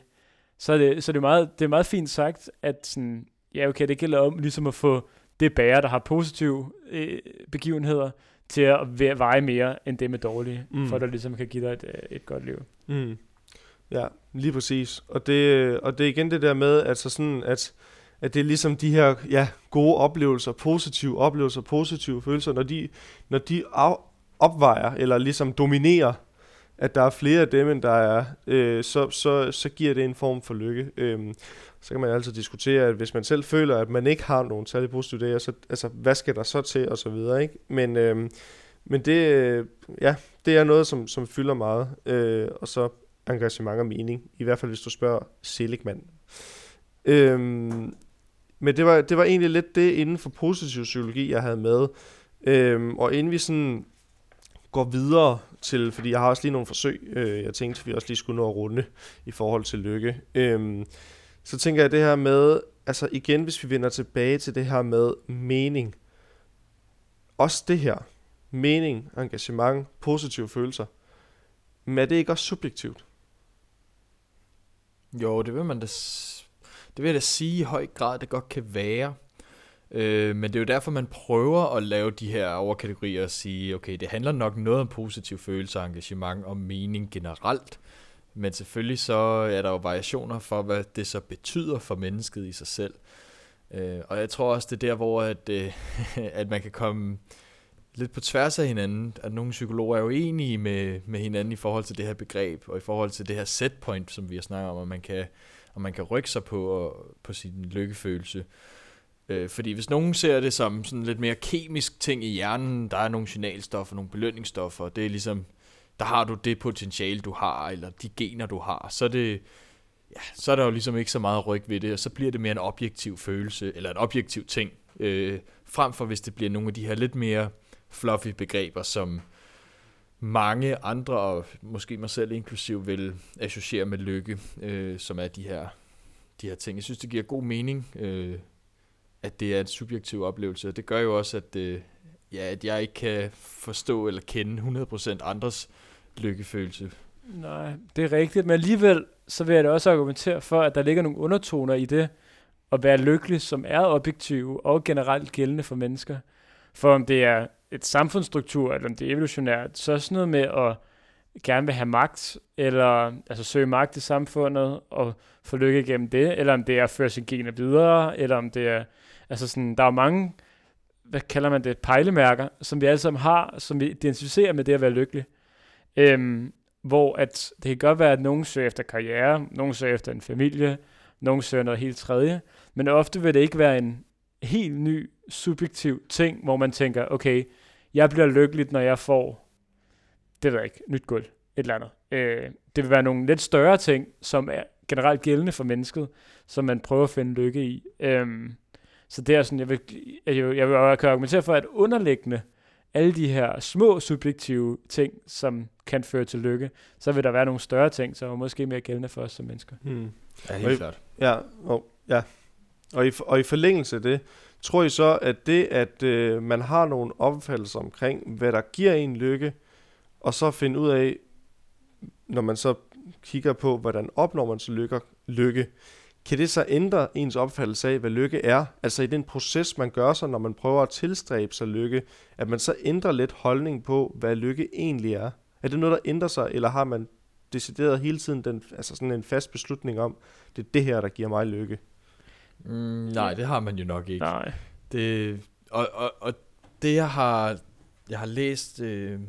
så er det, så det er meget, det er meget fint sagt, at sådan, ja okay, det gælder om ligesom at få det bære, der har positive øh, begivenheder, til at veje mere end det med dårlige, Mm. for at der ligesom kan give dig et, øh, et godt liv. Mm. Ja, lige præcis. Og det, og det er igen det der med, altså sådan, at, at det er ligesom de her ja, gode oplevelser, positive oplevelser, positive følelser, når de, når de af, opvejer eller ligesom dominerer, at der er flere af dem, end der er, øh, så, så, så giver det en form for lykke. Øhm, så kan man altid diskutere, at hvis man selv føler, at man ikke har nogen særlig positive idéer, så, altså, hvad skal der så til, og så videre, ikke? Men, øhm, men det, øh, ja, det er noget, som, som fylder meget, øh, og så engagement og mening, i hvert fald hvis du spørger Seligman. Øhm, men det var, det var egentlig lidt det inden for positiv psykologi, jeg havde med. Øhm, og inden vi sådan går videre til, fordi jeg har også lige nogle forsøg, øh, jeg tænkte, vi også lige skulle nå at runde i forhold til lykke. Øhm, så tænker jeg det her med, altså igen, hvis vi vender tilbage til det her med mening. Også det her, mening, engagement, positive følelser. Men er det ikke også subjektivt? Jo, det vil man da, det vil jeg da sige i høj grad, det godt kan være. Øh, men det er jo derfor, man prøver at lave de her overkategorier og sige, okay, det handler nok noget om positiv følelse, engagement og mening generelt. Men selvfølgelig så er der jo variationer for, hvad det så betyder for mennesket i sig selv. Øh, og jeg tror også, det er der, hvor at, øh, [laughs] at man kan komme lidt på tværs af hinanden. At nogle psykologer er jo enige med, med hinanden i forhold til det her begreb, og i forhold til det her setpoint, som vi har snakket om, at man kan, og man kan rykke sig på, og, på sin lykkefølelse. Øh, fordi hvis nogen ser det som sådan lidt mere kemisk ting i hjernen, der er nogle signalstoffer, nogle belønningsstoffer, det er ligesom, der har du det potentiale, du har, eller de gener, du har, så er det, ja, så er der jo ligesom ikke så meget ryg ved det, og så bliver det mere en objektiv følelse, eller en objektiv ting, øh, frem for hvis det bliver nogle af de her lidt mere fluffy begreber, som mange andre, og måske mig selv inklusiv, vil associere med lykke, øh, som er de her, de her ting. Jeg synes, det giver god mening, øh, at det er en subjektiv oplevelse, og det gør jo også, at, øh, ja, at jeg ikke kan forstå eller kende 100% andres lykkefølelse. Nej, det er rigtigt, men alligevel så vil jeg da også argumentere for, at der ligger nogle undertoner i det at være lykkelig, som er objektiv og generelt gældende for mennesker. For om det er et samfundsstruktur, eller om det er evolutionært, så er sådan noget med at gerne vil have magt, eller altså søge magt i samfundet, og få lykke gennem det, eller om det er at føre sine gener videre, eller om det er, altså sådan, der er mange, hvad kalder man det, pejlemærker, som vi alle sammen har, som vi identificerer med det at være lykkelig. Øhm, hvor at det kan godt være, at nogen søger efter karriere, nogen søger efter en familie, nogen søger noget helt tredje, men ofte vil det ikke være en helt ny, subjektiv ting, hvor man tænker, okay, jeg bliver lykkelig, når jeg får, det ved jeg ikke, nyt gulv, et eller andet. Øh, det vil være nogle lidt større ting, som er generelt gældende for mennesket, som man prøver at finde lykke i. Øhm, så det er sådan, jeg vil, jeg, vil- jeg vil jeg kan argumentere for, at underliggende alle de her små subjektive ting, som kan føre til lykke, så vil der være nogle større ting, som er måske mere gældende for os som mennesker. Hmm. Ja, helt helt klart. Ja, og, ja. Og, i, og i forlængelse af det, tror I så, at det, at øh, man har nogle opfattelser omkring, hvad der giver en lykke, og så finde ud af, når man så kigger på, hvordan opnår man så lykke, lykke, kan det så ændre ens opfattelse af, hvad lykke er? Altså i den proces, man gør sig, når man prøver at tilstræbe sig lykke, at man så ændrer lidt holdning på, hvad lykke egentlig er? Er det noget, der ændrer sig, eller har man decideret hele tiden den, altså sådan en fast beslutning om, det er det her, der giver mig lykke? Mm, nej, det har man jo nok ikke. Nej. Det, og, og, og det jeg har, jeg har læst øh,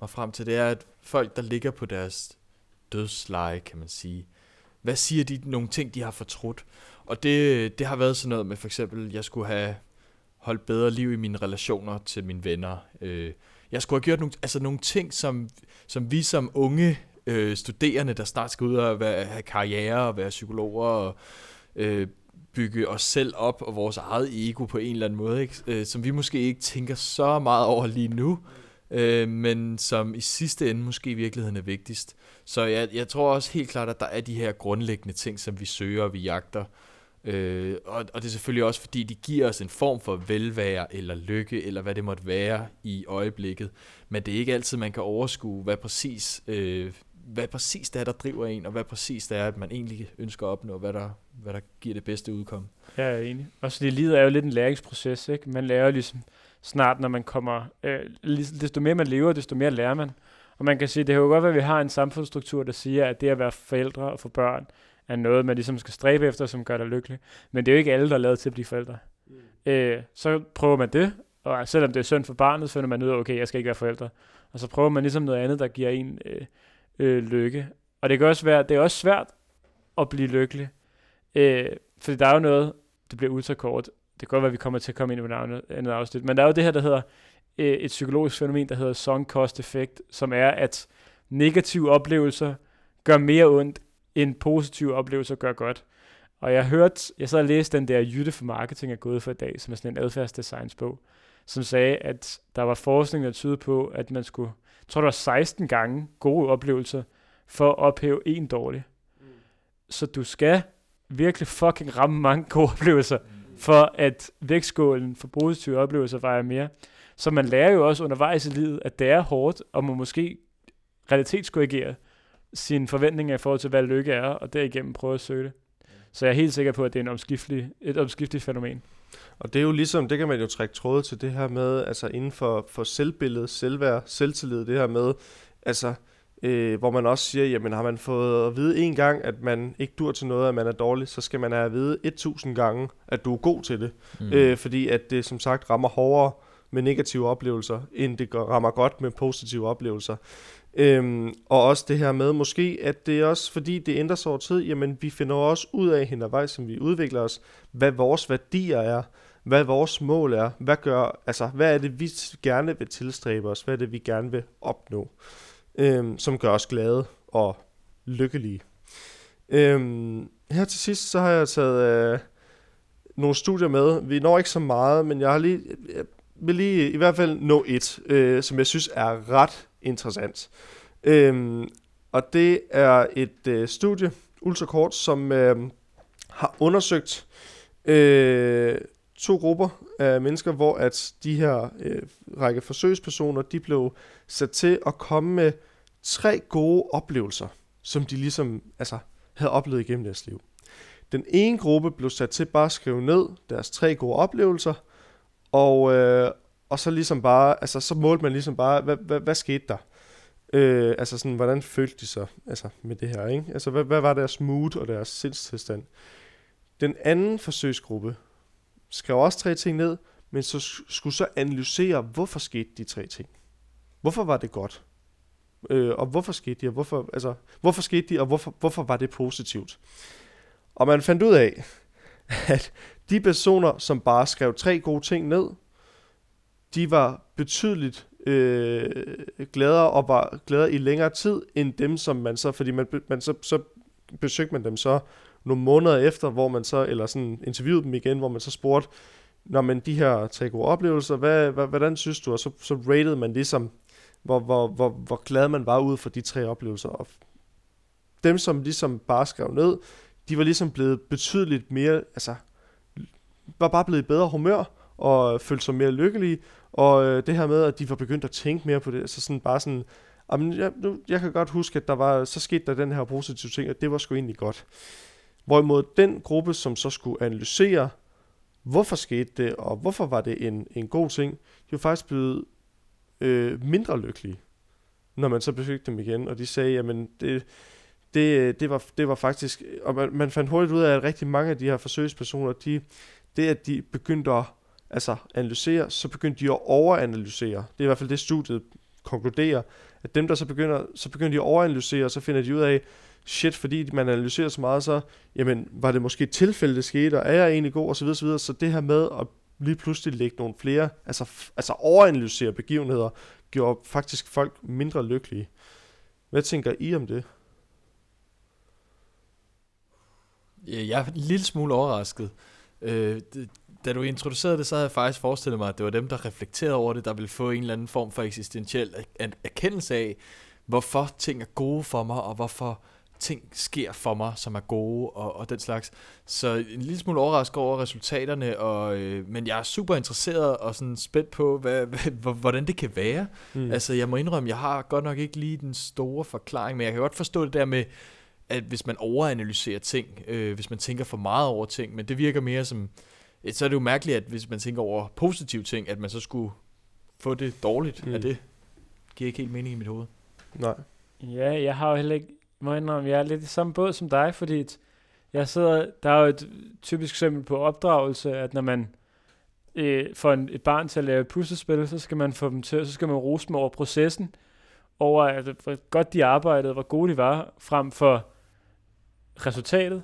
mig frem til, det er, at folk, der ligger på deres dødsleje, kan man sige, hvad siger de nogle ting, de har fortrudt? Og det, det har været sådan noget med, for eksempel, jeg skulle have holdt bedre liv i mine relationer til mine venner. Øh, jeg skulle have gjort nogle, altså nogle ting, som, som vi som unge øh, studerende, der snart skal ud og være, have karriere og være psykologer og øh, bygge os selv op og vores eget ego på en eller anden måde, ikke? Øh, som vi måske ikke tænker så meget over lige nu, øh, men som i sidste ende måske i virkeligheden er vigtigst. Så jeg, jeg tror også helt klart, at der er de her grundlæggende ting, som vi søger og vi jagter. Øh, og, og det er selvfølgelig også, fordi de giver os en form for velvære eller lykke, eller hvad det måtte være i øjeblikket. Men det er ikke altid, man kan overskue, hvad præcis, øh, hvad præcis det er, der driver en, og hvad præcis det er, at man egentlig ønsker at opnå, hvad der, hvad der giver det bedste udkom. Jeg er enig. Og så det livet er jo lidt en læringsproces, ikke? Man lærer ligesom snart, når man kommer, øh, desto mere man lever, desto mere lærer man. Og man kan sige, det kan jo godt være, at vi har en samfundsstruktur, der siger, at det at være forældre og få børn, er noget, man ligesom skal stræbe efter, som gør dig lykkelig. Men det er jo ikke alle, der er lavet til at blive forældre. Mm. Øh, så prøver man det, og selvom det er synd for barnet, så finder man ud af, okay, jeg skal ikke være forældre. Og så prøver man ligesom noget andet, der giver en øh, øh, lykke. Og det kan også være, det er også svært at blive lykkelig. Øh, fordi der er jo noget, det bliver ultrakort. Det kan godt være, at vi kommer til at komme ind i et andet- andet afsnit. Men der er jo det her, der hedder øh, et psykologisk fænomen, der hedder sunk cost effect, som er, at negative oplevelser gør mere ondt, end positive oplevelser gør godt. Og jeg hørte, jeg sad og læste den der Jytte for Marketing er gået for i dag, som er sådan en adfærdsdesignsbog, som sagde, at der var forskning, der tydede på, at man skulle, jeg tror det var 16 gange gode oplevelser, for at ophæve en dårlig. Så du skal virkelig fucking ramme mange gode oplevelser, for at vægtskålen for positive oplevelser vejer mere. Så man lærer jo også undervejs i livet, at det er hårdt, og må måske realitetskorrigere sine forventninger i forhold til, hvad lykke er, og derigennem prøve at søge det. Så jeg er helt sikker på, at det er en omskiftelig, et omskifteligt fænomen. Og det er jo ligesom, det kan man jo trække tråde til det her med, altså inden for, for selvbillede, selvværd, selvtillid, det her med, altså, øh, hvor man også siger, jamen har man fået at vide en gang, at man ikke dur til noget, at man er dårlig, så skal man have at vide 1000 gange, at du er god til det. Mm. Øh, fordi at det som sagt rammer hårdere med negative oplevelser, end det rammer godt med positive oplevelser. Øhm, og også det her med måske, at det er også fordi det ændrer sig over tid, jamen vi finder også ud af hen ad vej, som vi udvikler os, hvad vores værdier er, hvad vores mål er, hvad gør, altså hvad er det vi gerne vil tilstræbe os, hvad er det vi gerne vil opnå, øhm, som gør os glade og lykkelige. Øhm, her til sidst, så har jeg taget øh, nogle studier med. Vi når ikke så meget, men jeg har lige, jeg vil lige i hvert fald nå et, øh, som jeg synes er ret interessant. Øhm, og det er et øh, studie, ultrakort, som øh, har undersøgt øh, to grupper af mennesker, hvor at de her øh, række forsøgspersoner, de blev sat til at komme med tre gode oplevelser, som de ligesom altså, havde oplevet igennem deres liv. Den ene gruppe blev sat til bare at skrive ned deres tre gode oplevelser, og, øh, og så ligesom bare, altså så målte man ligesom bare, hvad, hvad, hvad skete der? Øh, altså sådan, hvordan følte de sig altså, med det her, ikke? Altså, hvad, hvad var deres mood og deres sindstilstand? Den anden forsøgsgruppe skrev også tre ting ned, men så skulle så analysere, hvorfor skete de tre ting. Hvorfor var det godt? Øh, og hvorfor skete de, og hvorfor, altså, hvorfor skete de, og hvorfor, hvorfor var det positivt? Og man fandt ud af, [laughs] at de personer, som bare skrev tre gode ting ned, de var betydeligt øh, gladere og var gladere i længere tid, end dem, som man så, fordi man, man så, så besøgte man dem så nogle måneder efter, hvor man så, eller sådan interviewede dem igen, hvor man så spurgte, når man de her tre gode oplevelser, hvad, hvad, hvordan synes du? Og så, så rated man ligesom, hvor, hvor, hvor, hvor glad man var ud for de tre oplevelser. Og dem, som ligesom bare skrev ned, de var ligesom blevet betydeligt mere, altså, var bare blevet i bedre humør, og følte sig mere lykkelige, og øh, det her med, at de var begyndt at tænke mere på det, altså sådan bare sådan, jamen, jeg, nu, jeg kan godt huske, at der var, så skete der den her positive ting, og det var sgu egentlig godt. Hvorimod den gruppe, som så skulle analysere, hvorfor skete det, og hvorfor var det en, en god ting, de var faktisk blevet øh, mindre lykkelige, når man så besøgte dem igen, og de sagde, jamen det, det, det, var, det var faktisk, og man, man fandt hurtigt ud af, at rigtig mange af de her forsøgspersoner, de, det at de begyndte at altså, analysere, så begyndte de at overanalysere. Det er i hvert fald det studiet konkluderer, at dem der så begynder, så begynder de at overanalysere, og så finder de ud af, shit, fordi man analyserer så meget, så jamen, var det måske et tilfælde, det skete, og er jeg egentlig god, og så videre, så videre. Så det her med at lige pludselig lægge nogle flere, altså, altså overanalysere begivenheder, gjorde faktisk folk mindre lykkelige. Hvad tænker I om det? Jeg er en lille smule overrasket. Øh, da du introducerede det, så havde jeg faktisk forestillet mig, at det var dem, der reflekterede over det, der ville få en eller anden form for eksistentiel erkendelse af, hvorfor ting er gode for mig, og hvorfor ting sker for mig, som er gode, og, og den slags. Så en lille smule overrasket over resultaterne, og, øh, men jeg er super interesseret og sådan spændt på, hvad, [laughs] hvad, hvordan det kan være. Mm. Altså, jeg må indrømme, jeg har godt nok ikke lige den store forklaring, men jeg kan godt forstå det der med, at hvis man overanalyserer ting, øh, hvis man tænker for meget over ting, men det virker mere som så er det jo mærkeligt, at hvis man tænker over positive ting, at man så skulle få det dårligt mm. af det. Giver ikke helt mening i mit hoved. Nej. Ja, jeg har jo heller ikke, må indrømme, jeg er lidt i samme båd som dig, fordi jeg sidder, der er jo et typisk eksempel på opdragelse, at når man øh, får en, et barn til at lave et puslespil, så skal man få dem til, så skal man rose dem over processen, over at, hvor godt de arbejdede, hvor gode de var, frem for resultatet.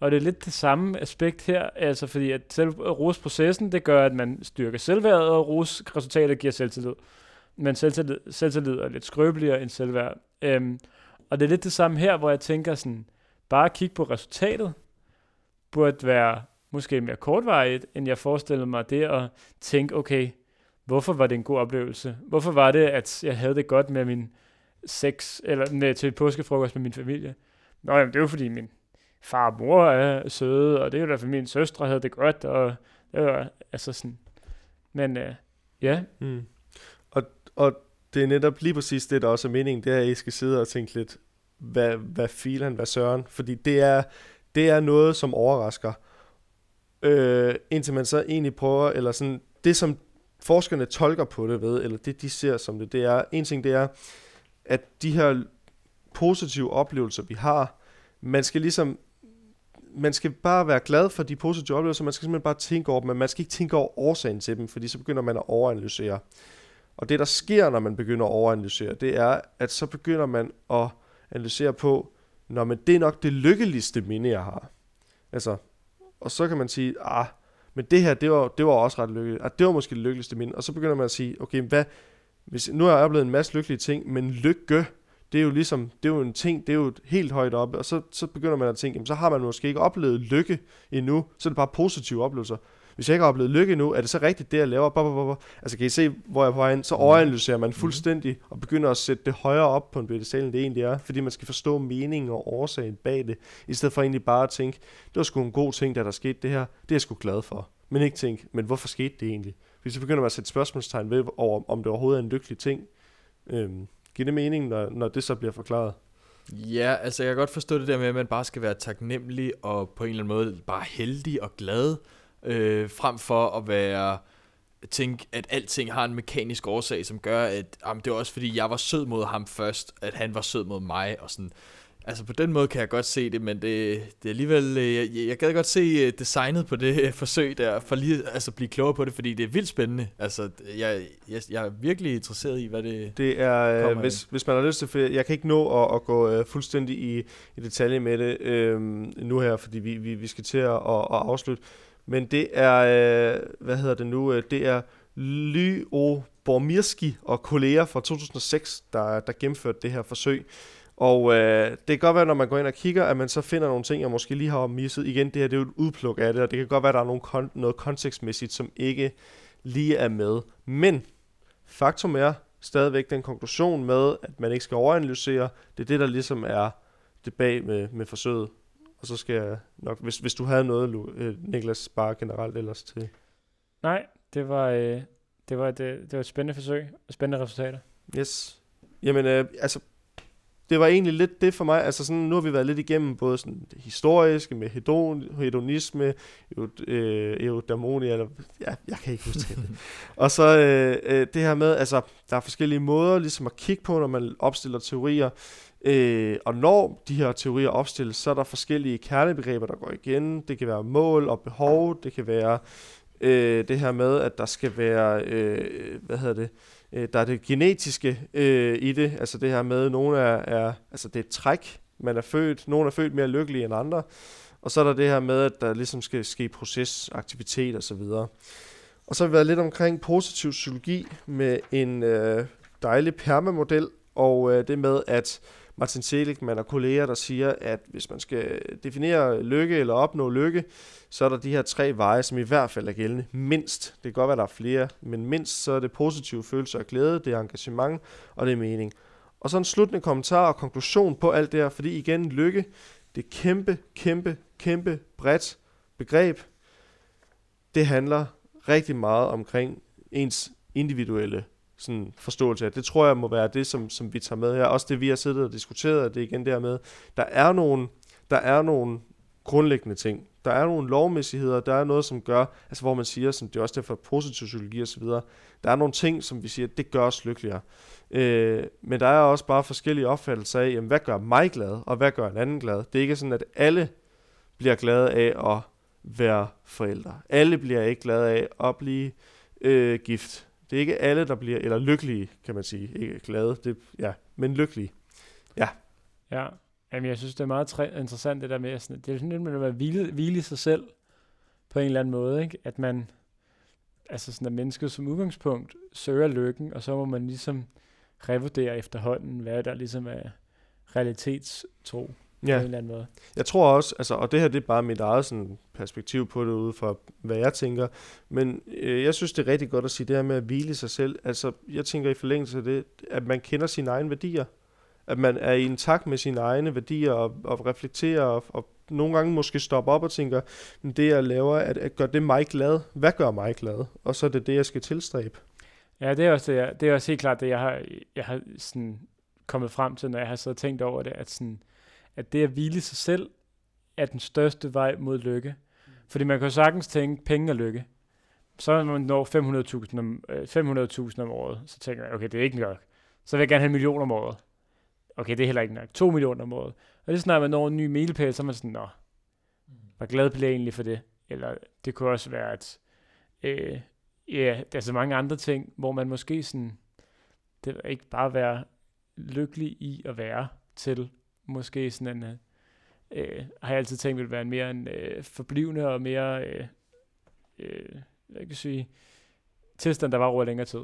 Og det er lidt det samme aspekt her, altså fordi at selv at rose processen, det gør, at man styrker selvværdet, og rose resultatet giver selvtillid. Men selvtillid, selvtillid er lidt skrøbeligere end selvværd. Øhm, og det er lidt det samme her, hvor jeg tænker sådan, bare kigge på resultatet, burde være måske mere kortvarigt, end jeg forestillede mig det at tænke, okay, hvorfor var det en god oplevelse? Hvorfor var det, at jeg havde det godt med min sex, eller med, til påskefrokost med min familie? Nå, jamen, det er jo fordi min far og mor er søde, og det er jo derfor min søstre havde det godt, og det var altså sådan. Men øh, ja, Mm. Og, og det er netop lige præcis det, der også er meningen, det er, at I skal sidde og tænke lidt, hvad, hvad filen, hvad søren, fordi det er, det er noget, som overrasker, øh, indtil man så egentlig prøver, eller sådan, det som forskerne tolker på det ved, eller det de ser som det, det er, en ting det er, at de her positive oplevelser, vi har, man skal ligesom, man skal bare være glad for de positive oplevelser, man skal simpelthen bare tænke over dem, men man skal ikke tænke over årsagen til dem, fordi så begynder man at overanalysere. Og det, der sker, når man begynder at overanalysere, det er, at så begynder man at analysere på, når men det er nok det lykkeligste minde, jeg har. Altså, og så kan man sige, ah, men det her, det var, det var også ret lykkeligt. Ah, det var måske det lykkeligste minde. Og så begynder man at sige, okay, hvad, hvis, nu har jeg oplevet en masse lykkelige ting, men lykke, det er jo ligesom, det er jo en ting, det er jo helt højt oppe, og så, så begynder man at tænke, jamen, så har man måske ikke oplevet lykke endnu, så er det bare positive oplevelser. Hvis jeg ikke har oplevet lykke endnu, er det så rigtigt, det jeg laver? Bop, bop, bop. Altså kan I se, hvor jeg er på vej ind? Så overanalyserer man fuldstændig, og begynder at sætte det højere op på en pedestal, end det egentlig er, fordi man skal forstå meningen og årsagen bag det, i stedet for egentlig bare at tænke, det var sgu en god ting, da der skete det her, det er jeg sgu glad for. Men ikke tænke, men hvorfor skete det egentlig? Fordi så begynder man at sætte spørgsmålstegn ved, over, om det overhovedet er en lykkelig ting. Øhm, giver det mening, når, når det så bliver forklaret? Ja, altså jeg kan godt forstå det der med, at man bare skal være taknemmelig og på en eller anden måde bare heldig og glad, øh, frem for at være tænke, at alting har en mekanisk årsag, som gør, at jamen, det var også fordi, jeg var sød mod ham først, at han var sød mod mig, og sådan. Altså på den måde kan jeg godt se det, men det, det er alligevel, øh, jeg, jeg gad godt se øh, designet på det øh, forsøg der, for lige altså blive klogere på det, fordi det er vildt spændende. Altså jeg, jeg, jeg er virkelig interesseret i, hvad det... Det er, hvis, hvis man har lyst til, for jeg kan ikke nå at, at gå fuldstændig i, i detalje med det øh, nu her, fordi vi, vi, vi skal til at, at, at afslutte. Men det er, øh, hvad hedder det nu, øh, det er Lyo Bormirski og kolleger fra 2006, der, der gennemførte det her forsøg. Og øh, det kan godt være, når man går ind og kigger, at man så finder nogle ting, jeg måske lige har misset. Igen, det her det er jo et udpluk af det, og det kan godt være, at der er nogle kon- noget kontekstmæssigt, som ikke lige er med. Men faktum er stadigvæk den konklusion med, at man ikke skal overanalysere. Det er det, der ligesom er det bag med, med forsøget. Og så skal jeg nok, hvis, hvis du havde noget, øh, Niklas, bare generelt ellers til. nej, det var, øh, det var, et, øh, det var et spændende forsøg og spændende resultater. Yes. Jamen, øh, altså, det var egentlig lidt det for mig. Altså, sådan, nu har vi været lidt igennem både sådan det historiske med hedon, hedonisme, øh, eudaimonia, eller ja, jeg kan ikke huske det. [laughs] Og så øh, øh, det her med, altså, der er forskellige måder ligesom at kigge på, når man opstiller teorier. Øh, og når de her teorier opstilles, så er der forskellige kernebegreber, der går igen. Det kan være mål og behov, det kan være øh, det her med, at der skal være, øh, hvad hedder det, øh, der er det genetiske øh, i det, altså det her med, at nogle er, er, altså det er et træk, man er født, nogle er født mere lykkelige end andre, og så er der det her med, at der ligesom skal ske proces, aktivitet og så videre. Og så har vi været lidt omkring positiv psykologi med en øh, dejlig permamodel, og øh, det med, at Martin Seligman og kolleger, der siger, at hvis man skal definere lykke eller opnå lykke, så er der de her tre veje, som i hvert fald er gældende. Mindst. Det kan godt være, der er flere, men mindst så er det positive følelser og glæde, det er engagement, og det er mening. Og så en sluttende kommentar og konklusion på alt det her, fordi igen, lykke, det er kæmpe, kæmpe, kæmpe bredt begreb. Det handler rigtig meget omkring ens individuelle sådan forståelse af. Det tror jeg må være det, som, som vi tager med her. Også det, vi har siddet og diskuteret, det er igen der med, der er nogle, der er nogle grundlæggende ting. Der er nogle lovmæssigheder, der er noget, som gør, altså hvor man siger, som det er også derfor positiv psykologi osv., der er nogle ting, som vi siger, det gør os lykkeligere. Øh, men der er også bare forskellige opfattelser af, jamen, hvad gør mig glad, og hvad gør en anden glad. Det er ikke sådan, at alle bliver glade af at være forældre. Alle bliver ikke glade af at blive øh, gift. Det er ikke alle, der bliver, eller lykkelige, kan man sige. Ikke glade, det, ja, men lykkelige. Ja, Ja, Jamen, jeg synes, det er meget træ- interessant det der med, at sådan, det er sådan lidt med at hvile, hvile i sig selv på en eller anden måde, ikke? At man, altså sådan, at mennesket som udgangspunkt søger lykken, og så må man ligesom revurdere efterhånden, hvad der ligesom er realitetstro ja. på en eller anden måde. jeg tror også, altså, og det her det er bare mit eget sådan, perspektiv på det ude fra, hvad jeg tænker, men øh, jeg synes, det er rigtig godt at sige det her med at hvile sig selv. Altså, jeg tænker i forlængelse af det, at man kender sine egne værdier, at man er i en takt med sine egne værdier og, og reflekterer og, og nogle gange måske stopper op og tænker, "Men det jeg laver, at, at gør det mig glad? Hvad gør mig glad? Og så er det det, jeg skal tilstræbe. Ja, det er også, det, jeg, det er også helt klart det, jeg har, jeg har sådan kommet frem til, når jeg har så tænkt over det, at, sådan, at det at hvile sig selv er den største vej mod lykke. Fordi man kan jo sagtens tænke penge og lykke. Så når man når 500.000 om, øh, 500.000 om året, så tænker man, okay, det er ikke nok. Så vil jeg gerne have en million om året. Okay, det er heller ikke nok. 2 millioner om året. Og det snart man når en ny milepæl, så er man sådan, nå, hvor glad bliver jeg egentlig for det? Eller det kunne også være, at øh, ja, der er så mange andre ting, hvor man måske sådan, det vil ikke bare være lykkelig i at være til, måske sådan en, øh, øh, har jeg altid tænkt, vil være en mere en øh, forblivende og mere, øh, øh, hvad kan jeg sige, tilstand, der var over længere tid.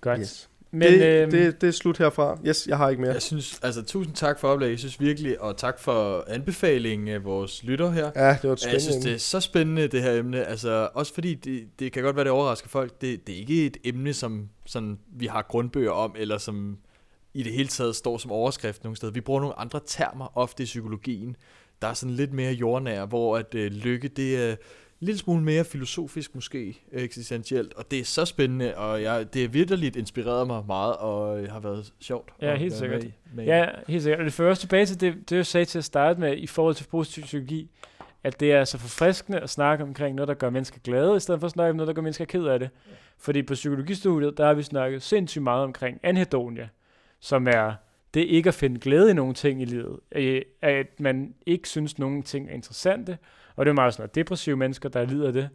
Godt. Yes. Men, det, øhm, det, det er slut herfra. Yes, jeg har ikke mere. Jeg synes, altså tusind tak for oplægget. Jeg synes virkelig, og tak for anbefalingen af vores lytter her. Ja, det var et spændende jeg synes, det er så spændende, det her emne. Altså, også fordi det, det kan godt være, det overrasker folk. Det, det er ikke et emne, som sådan, vi har grundbøger om, eller som i det hele taget står som overskrift nogle steder. Vi bruger nogle andre termer ofte i psykologien, der er sådan lidt mere jordnære, hvor at øh, lykke, det er en lille smule mere filosofisk måske, øh, eksistentielt, og det er så spændende, og jeg, det er virkelig inspireret mig meget, og øh, har været sjovt. Ja, helt sikkert. med med. Ja, helt sikkert. Og det fører også tilbage til det, det jeg sagde til at starte med, i forhold til positiv psykologi, at det er så forfriskende at snakke omkring noget, der gør mennesker glade, i stedet for at snakke om noget, der gør mennesker ked af det. Fordi på psykologistudiet, der har vi snakket sindssygt meget omkring anhedonia, som er det ikke at finde glæde i nogle ting i livet. At man ikke synes, nogen ting er interessante, og det er meget sådan depressive mennesker, der lider det.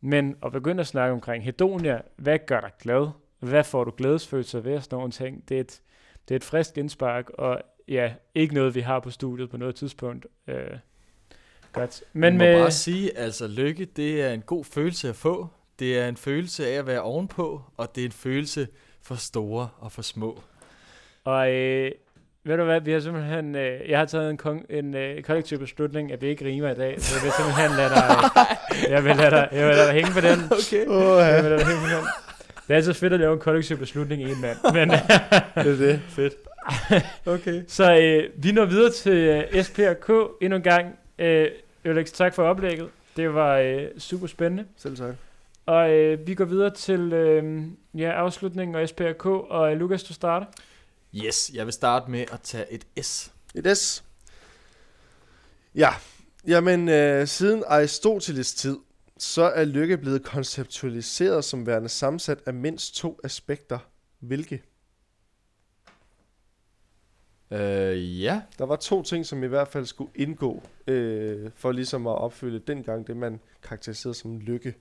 Men at begynde at snakke omkring hedonia, hvad gør dig glad? Hvad får du glædesfølelser ved? Sådan nogle ting. Det er et, det er et frisk indspark, og ja, ikke noget, vi har på studiet på noget tidspunkt. Øh, godt. Men Men Man må med, bare sige, altså lykke, det er en god følelse at få. Det er en følelse af at være ovenpå, og det er en følelse for store og for små. Og øh, ved du hvad, vi har simpelthen, øh, jeg har taget en, kong, en øh, kollektiv beslutning, at vi ikke rimer i dag, så jeg vil simpelthen lade dig, [laughs] øh, jeg vil lade dig, jeg vil lade dig hænge på den. Okay. Jeg ja, vil lade dig hænge på den. Det er altid fedt at lave en kollektiv beslutning i en mand. Men, [laughs] det er det. Fedt. [laughs] Okay. så øh, vi når videre til øh, SPRK endnu en gang. Øh, Alex, tak for oplægget. Det var øh, super spændende. Selv tak. Og øh, vi går videre til øh, ja, afslutningen og SPRK, og øh, Lukas, du starter. Yes, jeg vil starte med at tage et S. Et S. Ja, jamen øh, siden Aristoteles tid, så er lykke blevet konceptualiseret som værende sammensat af mindst to aspekter. Hvilke? Øh, ja. Der var to ting, som i hvert fald skulle indgå, øh, for ligesom at opfylde dengang det, man karakteriserede som lykke.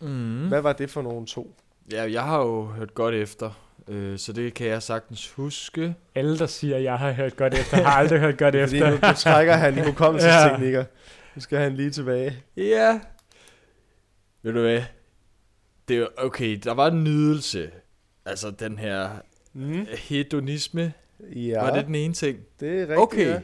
Mm. Hvad var det for nogle to? Ja, jeg har jo hørt godt efter, øh, så det kan jeg sagtens huske. Alle, der siger, at jeg har hørt godt efter, har aldrig hørt godt [laughs] Fordi efter. nu, nu trækker han i hukommelsesteknikker. [laughs] Nu skal han lige tilbage. Ja. Ved du hvad? Det er okay, der var en nydelse. Altså den her Mm. hedonisme. Ja, Ja. Var det den ene ting? det er rigtigt. Okay. Ja,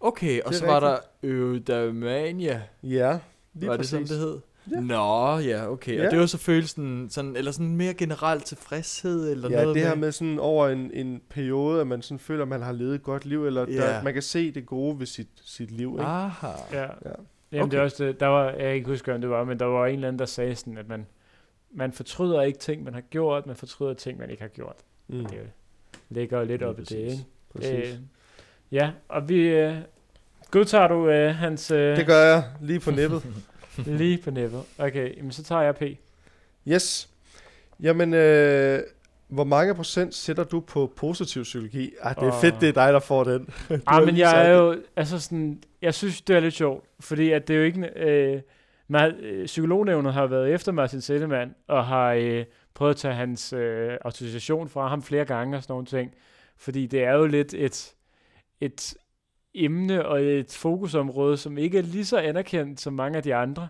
Okay, og så var der eudaimania. ja lige var præcis. det sådan, det hed? Ja. Nå, ja, okay. Ja. Og det var så følelsen, sådan, eller sådan mere generelt tilfredshed, eller Ja, noget det her med sådan over en, en periode, at man sådan føler, at man har levet et godt liv, eller Ja. der, man kan se det gode ved sit, sit liv. Ikke? Aha. Ja. Ja. Jamen, det er også det. Der var, jeg kan ikke huske, om det var, men der var en eller anden, der sagde sådan, at man, man fortryder ikke ting, man har gjort, man fortryder ting, man ikke har gjort. Mm. Det ligger jo lidt Lige op i det, præcis. ikke? Præcis. Øh, ja, og vi øh, Godtager du øh, hans... Øh, Det gør jeg lige på nippet. [laughs] [laughs] Lige på nippet. Okay, jamen, så tager jeg P. Yes. Jamen, øh, hvor mange procent sætter du på positiv psykologi? Ah, det er Åh. fedt, det er dig, der får den. [laughs] Ah, men jeg er jo, altså sådan, jeg synes, det er lidt sjovt, fordi at det er jo ikke, øh, man, øh, psykolognævnet har været efter Martin Sellemann, og har øh, prøvet at tage hans øh, autorisation fra ham flere gange og sådan nogle ting, fordi det er jo lidt et, et emne og et fokusområde, som ikke er lige så anerkendt som mange af de andre,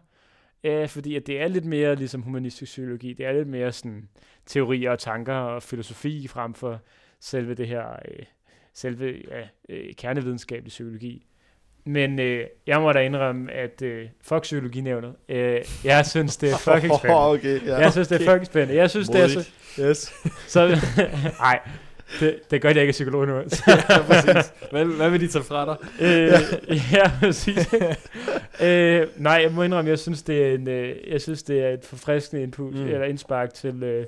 øh, fordi at det er lidt mere ligesom humanistisk psykologi, det er lidt mere sådan teorier og tanker og filosofi frem for selve det her øh, selve ja, øh, kernevidenskabelig psykologi. Men øh, jeg må da indrømme, at øh, fuck psykologinævnet. Øh, jeg synes, det er [laughs] fucking spændende. okay, ja. Jeg synes, det er fucking spændende. Jeg synes, det er så... Yes. [laughs] så [laughs] nej, det, det gør det ikke psykolog nu. [laughs] ja, præcis. Hvad, hvad vil de tage fra dig? øh, ja, præcis. [laughs] øh, nej, jeg må indrømme, jeg synes, det er en, øh, jeg synes, det er et forfriskende input, Mm. eller indspark til, øh,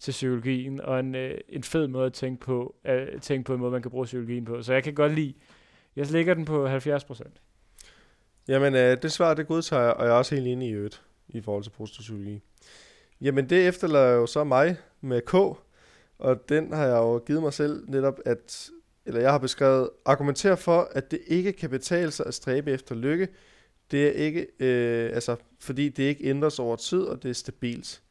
til psykologien, og en, øh, en fed måde at tænke på, øh, tænke på en måde, man kan bruge psykologien på. Så jeg kan godt lide, jeg lægger den på 70 procent. Jamen, øh, det svar, det godtager jeg, og jeg er også helt enig i øvrigt, i forhold til positiv psykologi. Jamen, det efterlader jo så mig med K, og den har jeg jo givet mig selv netop, at, eller jeg har beskrevet, argumentere for, at det ikke kan betale sig at stræbe efter lykke, det er ikke, øh, altså, fordi det ikke ændres over tid, og det er stabilt.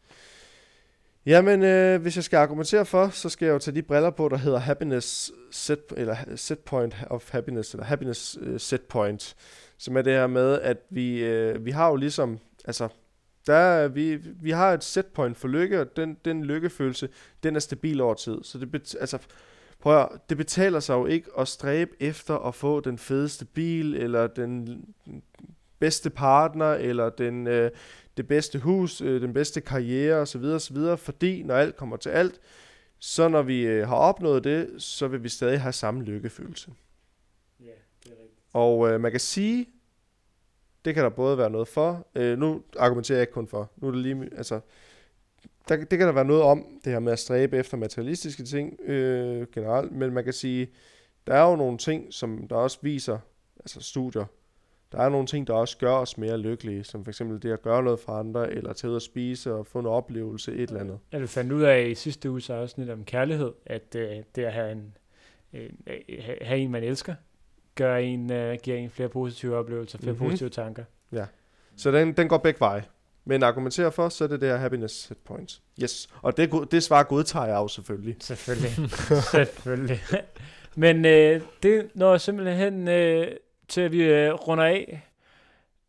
Jamen, øh, hvis jeg skal argumentere for, så skal jeg jo tage de briller på, der hedder happiness set, eller set point of happiness, eller happiness øh, set point, som er det her med, at vi, øh, vi har jo ligesom, altså, der er, vi, vi har et set point for lykke, og den, den lykkefølelse, den er stabil over tid. Så det, bet, altså, prøv at, det betaler sig jo ikke at stræbe efter at få den fedeste bil, eller den bedste partner, eller den, øh, det bedste hus, øh, den bedste karriere osv. osv., fordi når alt kommer til alt, så når vi øh, har opnået det, så vil vi stadig have samme lykkefølelse. Ja, det er rigtigt. Og øh, man kan sige, det kan der både være noget for. Øh, nu argumenterer jeg ikke kun for. Nu er det lige, altså, der, det kan der være noget om, det her med at stræbe efter materialistiske ting øh, generelt, men man kan sige, der er jo nogle ting, som der også viser, altså studier, der er nogle ting, der også gør os mere lykkelige, som for eksempel det at gøre noget for andre, eller tage ud og spise og få en oplevelse, et eller andet. Ja, du fandt ud af i sidste uge så afsnit om kærlighed, at øh, det at have en, øh, have en, man elsker, gør en, øh, giver en flere positive oplevelser, flere Mhm. mm-hmm. positive tanker. Så den, den går begge veje. Men argumenterer for, så er det det her happiness set points. Yes. Og det, det svar godtager jeg jo selvfølgelig. Selvfølgelig. [laughs] Selvfølgelig. Men øh, det når simpelthen øh, til, at vi øh, runder af.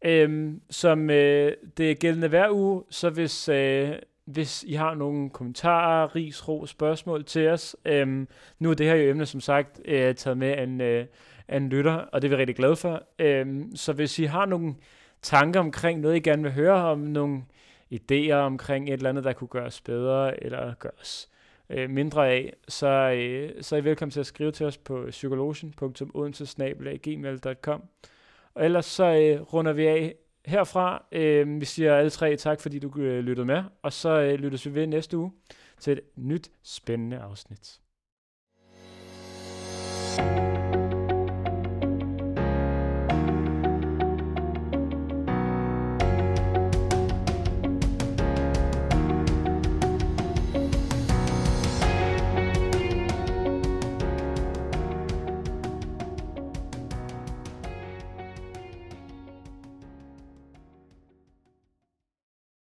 Øhm, som øh, det er gældende hver uge, så hvis, øh, hvis I har nogle kommentarer, ris, ro, spørgsmål til os. Øhm, nu er det her jo emne, som sagt, øh, taget med en, øh, af en lytter, og det er vi rigtig glade for. Øhm, så hvis I har nogle tanker omkring noget, I gerne vil høre om, nogle idéer omkring et eller andet, der kunne gøres bedre, eller gøres øh, mindre af, så, øh, så er I velkommen til at skrive til os på psykologen.odensesnabelag.gmail.com Og ellers så øh, runder vi af herfra. Øh, vi siger alle tre tak, fordi du øh, lyttede med, og så øh, lyttes vi ved næste uge til et nyt spændende afsnit. thank you